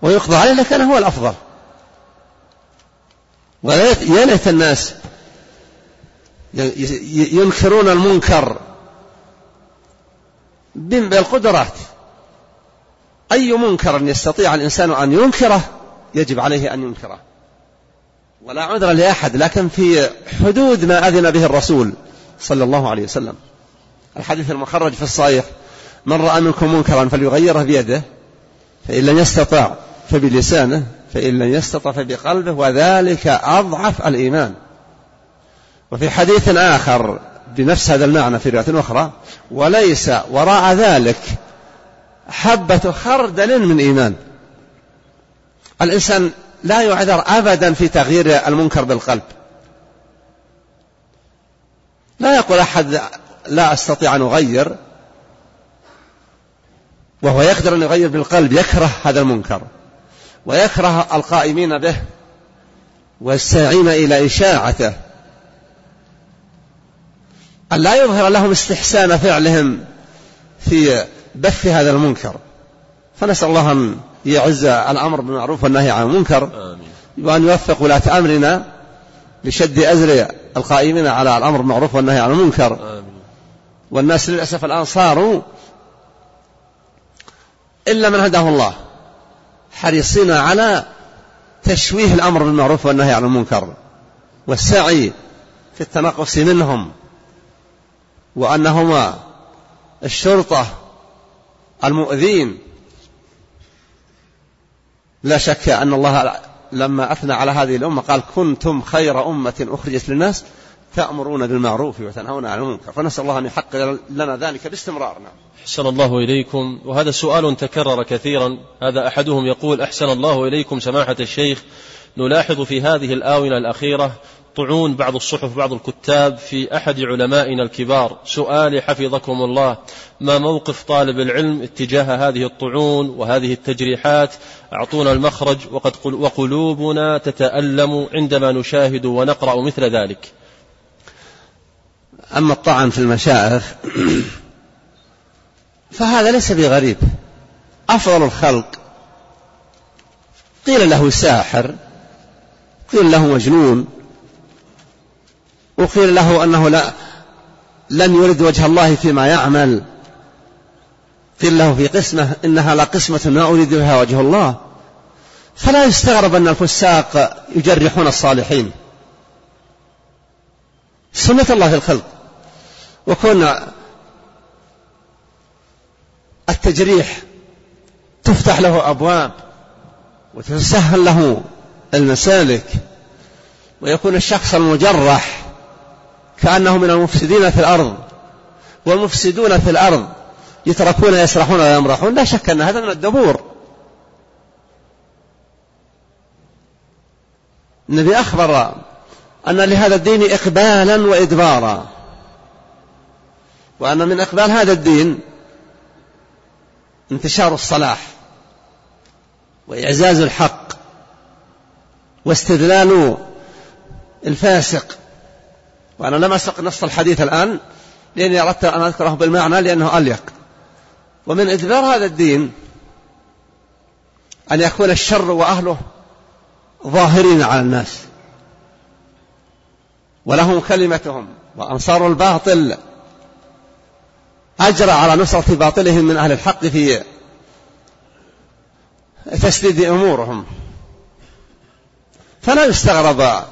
ويقضى عليه لكان هو الأفضل. ويا ليت الناس ينكرون المنكر بالقدرات. أي منكر يستطيع الإنسان أن ينكره يجب عليه أن ينكره. ولا عذر لأحد لكن في حدود ما أذن به الرسول. صلى الله عليه وسلم. الحديث المخرج في الصحيح من رأى منكم منكرا فليغيره بيده فإن لم يستطع فبلسانه فإن لم يستطع فبقلبه وذلك أضعف الإيمان. وفي حديث آخر بنفس هذا المعنى في رواية أخرى وليس وراء ذلك حبة خردل من إيمان. الإنسان لا يعذر أبدا في تغيير المنكر بالقلب. لا يقول أحد لا أستطيع أن أغير وهو يقدر أن يغير بالقلب يكره هذا المنكر ويكره القائمين به والساعين إلى إشاعته. أن لا يظهر لهم استحسان فعلهم في بث هذا المنكر. فنسأل الله أن يعز الأمر بالمعروف والنهي عن المنكر وأن يوفق ولاة أمرنا. لشد أزر القائمين على الأمر بالمعروف والنهي عن المنكر. والناس للأسف الآن صاروا إلا من هداه الله حريصين على تشويه الأمر بالمعروف والنهي عن المنكر والسعي في التنقص منهم وأنهما الشرطة المؤذين. لا شك أن الله لما أثنى على هذه الأمة قال كنتم خير أمة أخرجت للناس تأمرون بالمعروف وتنهون عن المنكر فنسأل الله أن يحقق لنا ذلك باستمرار نعم أحسن الله إليكم. وهذا سؤال تكرر كثيرا. هذا أحدهم يقول أحسن الله إليكم سماحة الشيخ. نلاحظ في هذه الآونة الأخيرة طعون بعض الصحف بعض الكتاب في أحد علمائنا الكبار. سؤالي حفظكم الله ما موقف طالب العلم اتجاه هذه الطعون وهذه التجريحات؟ أعطونا المخرج وقد وقلوبنا تتألم عندما نشاهد ونقرأ مثل ذلك. أما الطعن في المشايخ فهذا ليس بغريب. أفضل الخلق قيل له ساحر قيل له مجنون وقيل له أنه لا لن يرد وجه الله فيما يعمل. قيل له في قسمة إنها لقسمة ما أريد بها وجه الله. فلا يستغرب أن الفساق يجرحون الصالحين. سنة الله في الخلق. وكون التجريح تفتح له أبواب وتسهل له المسالك. ويكون الشخص المجرح كأنه من المفسدين في الأرض. والمفسدون في الأرض يتركون يسرحون ويمرحون. لا شك أن هذا من الدبور. النبي أخبر أن لهذا الدين إقبالا وإدبارا. وأن من إقبال هذا الدين انتشار الصلاح وإعزاز الحق واستدلال الفاسق وأنا لم أسق نص الحديث الآن لأني أردت أن أذكره بالمعنى لأنه أليق. ومن إدبار هذا الدين أن يكون الشر وأهله ظاهرين على الناس ولهم كلمتهم وأنصار الباطل أجرى على نصرة باطلهم من أهل الحق في تسديد أمورهم. فلا يستغرب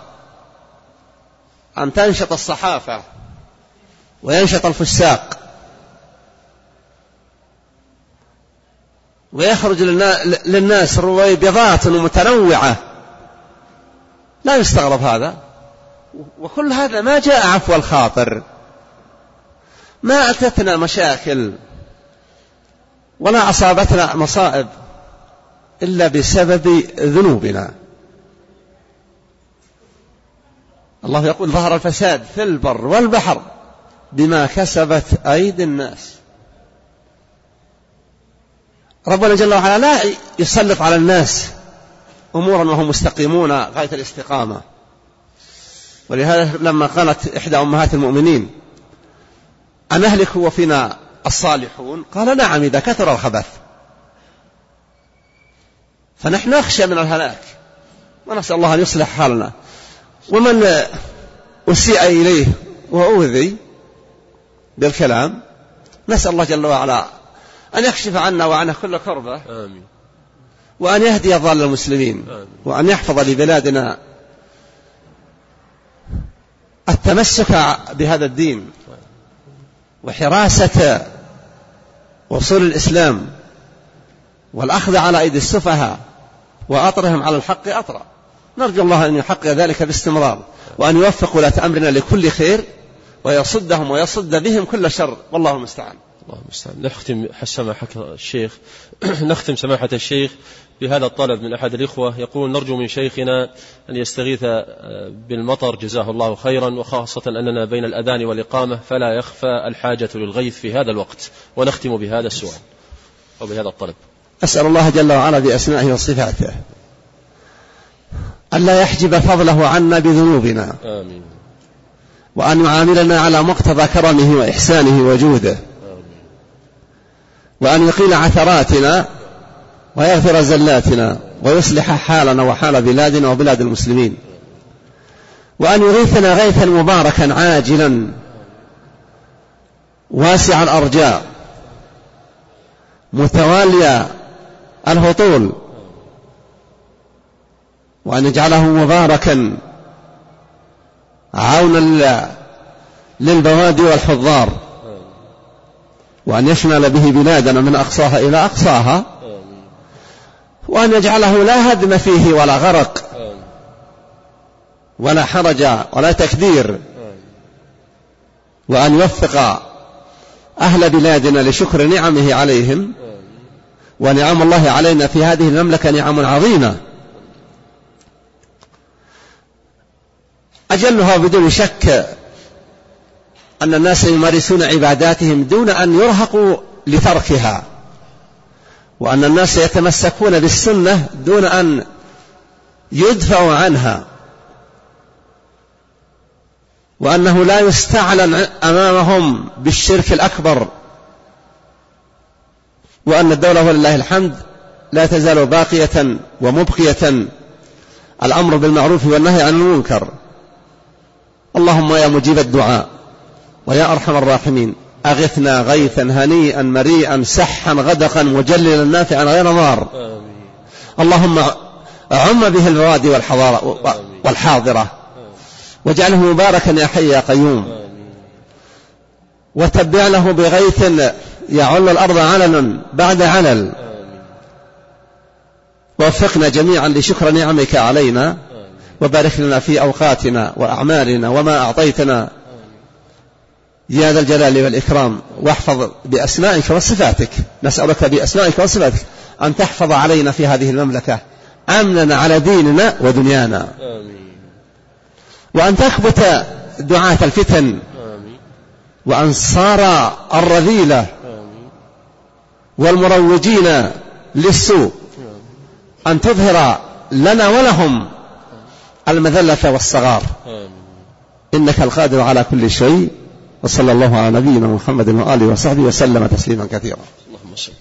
أن تنشط الصحافة وينشط الفساق ويخرج للناس رويبضات متنوعة. لا يستغرب هذا. وكل هذا ما جاء عفو الخاطر. ما أتتنا مشاكل ولا أصابتنا مصائب إلا بسبب ذنوبنا. الله يقول ظهر الفساد في البر والبحر بما كسبت أيدي الناس. ربنا جل وعلا لا يسلط على الناس أمورا وهم مستقيمون غاية الاستقامة. ولهذا لما قالت إحدى أمهات المؤمنين أنهلك وفينا الصالحون؟ قال نعم إذا كثر الخبث. فنحن نخشى من الهلاك. ونسأل الله أن يصلح حالنا. ومن أسيء إليه وأوذي بالكلام نسأل الله جل وعلا أن يكشف عنا وعنه كل كربة آمين وأن يهدي ضال المسلمين آمين. وأن يحفظ لبلادنا التمسك بهذا الدين وحراسة وصول الإسلام والأخذ على أيدي السفهاء وأطرهم على الحق أطرأ نرجو الله أن يحقق ذلك باستمرار وأن يوفق ولاة أمرنا لكل خير ويصدهم ويصد بهم كل شر. والله المستعان. الله المستعان. نختم سماحة الشيخ. نختم سماحة الشيخ بهذا الطلب من أحد الإخوة. يقول نرجو من شيخنا أن يستغيث آه، بالمطر. جزاه الله خيرا وخاصة أننا بين الأذان والإقامة فلا يخفى الحاجة للغيث في هذا الوقت. ونختم بهذا السؤال أو بهذا الطلب. أسأل الله جل وعلا بأسمائه وصفاته. ألا يحجب فضله عنا بذنوبنا. آمين. وأن يعاملنا على مقتضى كرمه وإحسانه وجوده. وأن يقيل عثراتنا ويغفر زلاتنا ويصلح حالنا وحال بلادنا وبلاد المسلمين. وأن يغيثنا غيثا مباركا عاجلا واسع الأرجاء متوالي الهطول وأن يجعله مباركا. عونا للبوادي والحضار. وأن يشمل به بلادنا من أقصاها إلى أقصاها. وأن يجعله لا هدم فيه ولا غرق. ولا حرج ولا تكدير. وأن يوفق أهل بلادنا لشكر نعمه عليهم. ونعم الله علينا في هذه المملكة نعم عظيمة. أجلها بدون شك أن الناس يمارسون عباداتهم دون أن يرهقوا لتركها وأن الناس يتمسكون بالسنة دون أن يدفعوا عنها وأنه لا يستعلن أمامهم بالشرك الأكبر وأن الدولة ولله الحمد لا تزال باقية ومبقية الأمر بالمعروف والنهي عن المنكر. اللهم يا مجيب الدعاء ويا أرحم الراحمين. أغثنا غيثا هنيئا مريئا سحا غدقا مجللا نافعا غير ضار اللهم عم به البوادي والحضارة والحاضرة. واجعله مباركا يا حي يا قيوم. وتبع له بغيث يعل الأرض علل بعد علل. ووفقنا جميعا لشكر نعمك علينا. وبارك لنا في أوقاتنا وأعمالنا وما أعطيتنا. يا ذا الجلال والإكرام واحفظ بأسمائك وصفاتك. نسألك بأسمائك وصفاتك أن تحفظ علينا في هذه المملكة. أمننا على ديننا ودنيانا. وأن تكبت دعاة الفتن. وأنصار الرذيلة والمروجين للسوء. أن تظهر لنا ولهم. المذلة والصغار. إنك القادر على كل شيء وصلى الله على نبينا محمد وآله وصحبه وسلم تسليما كثيرا. اللهم صل.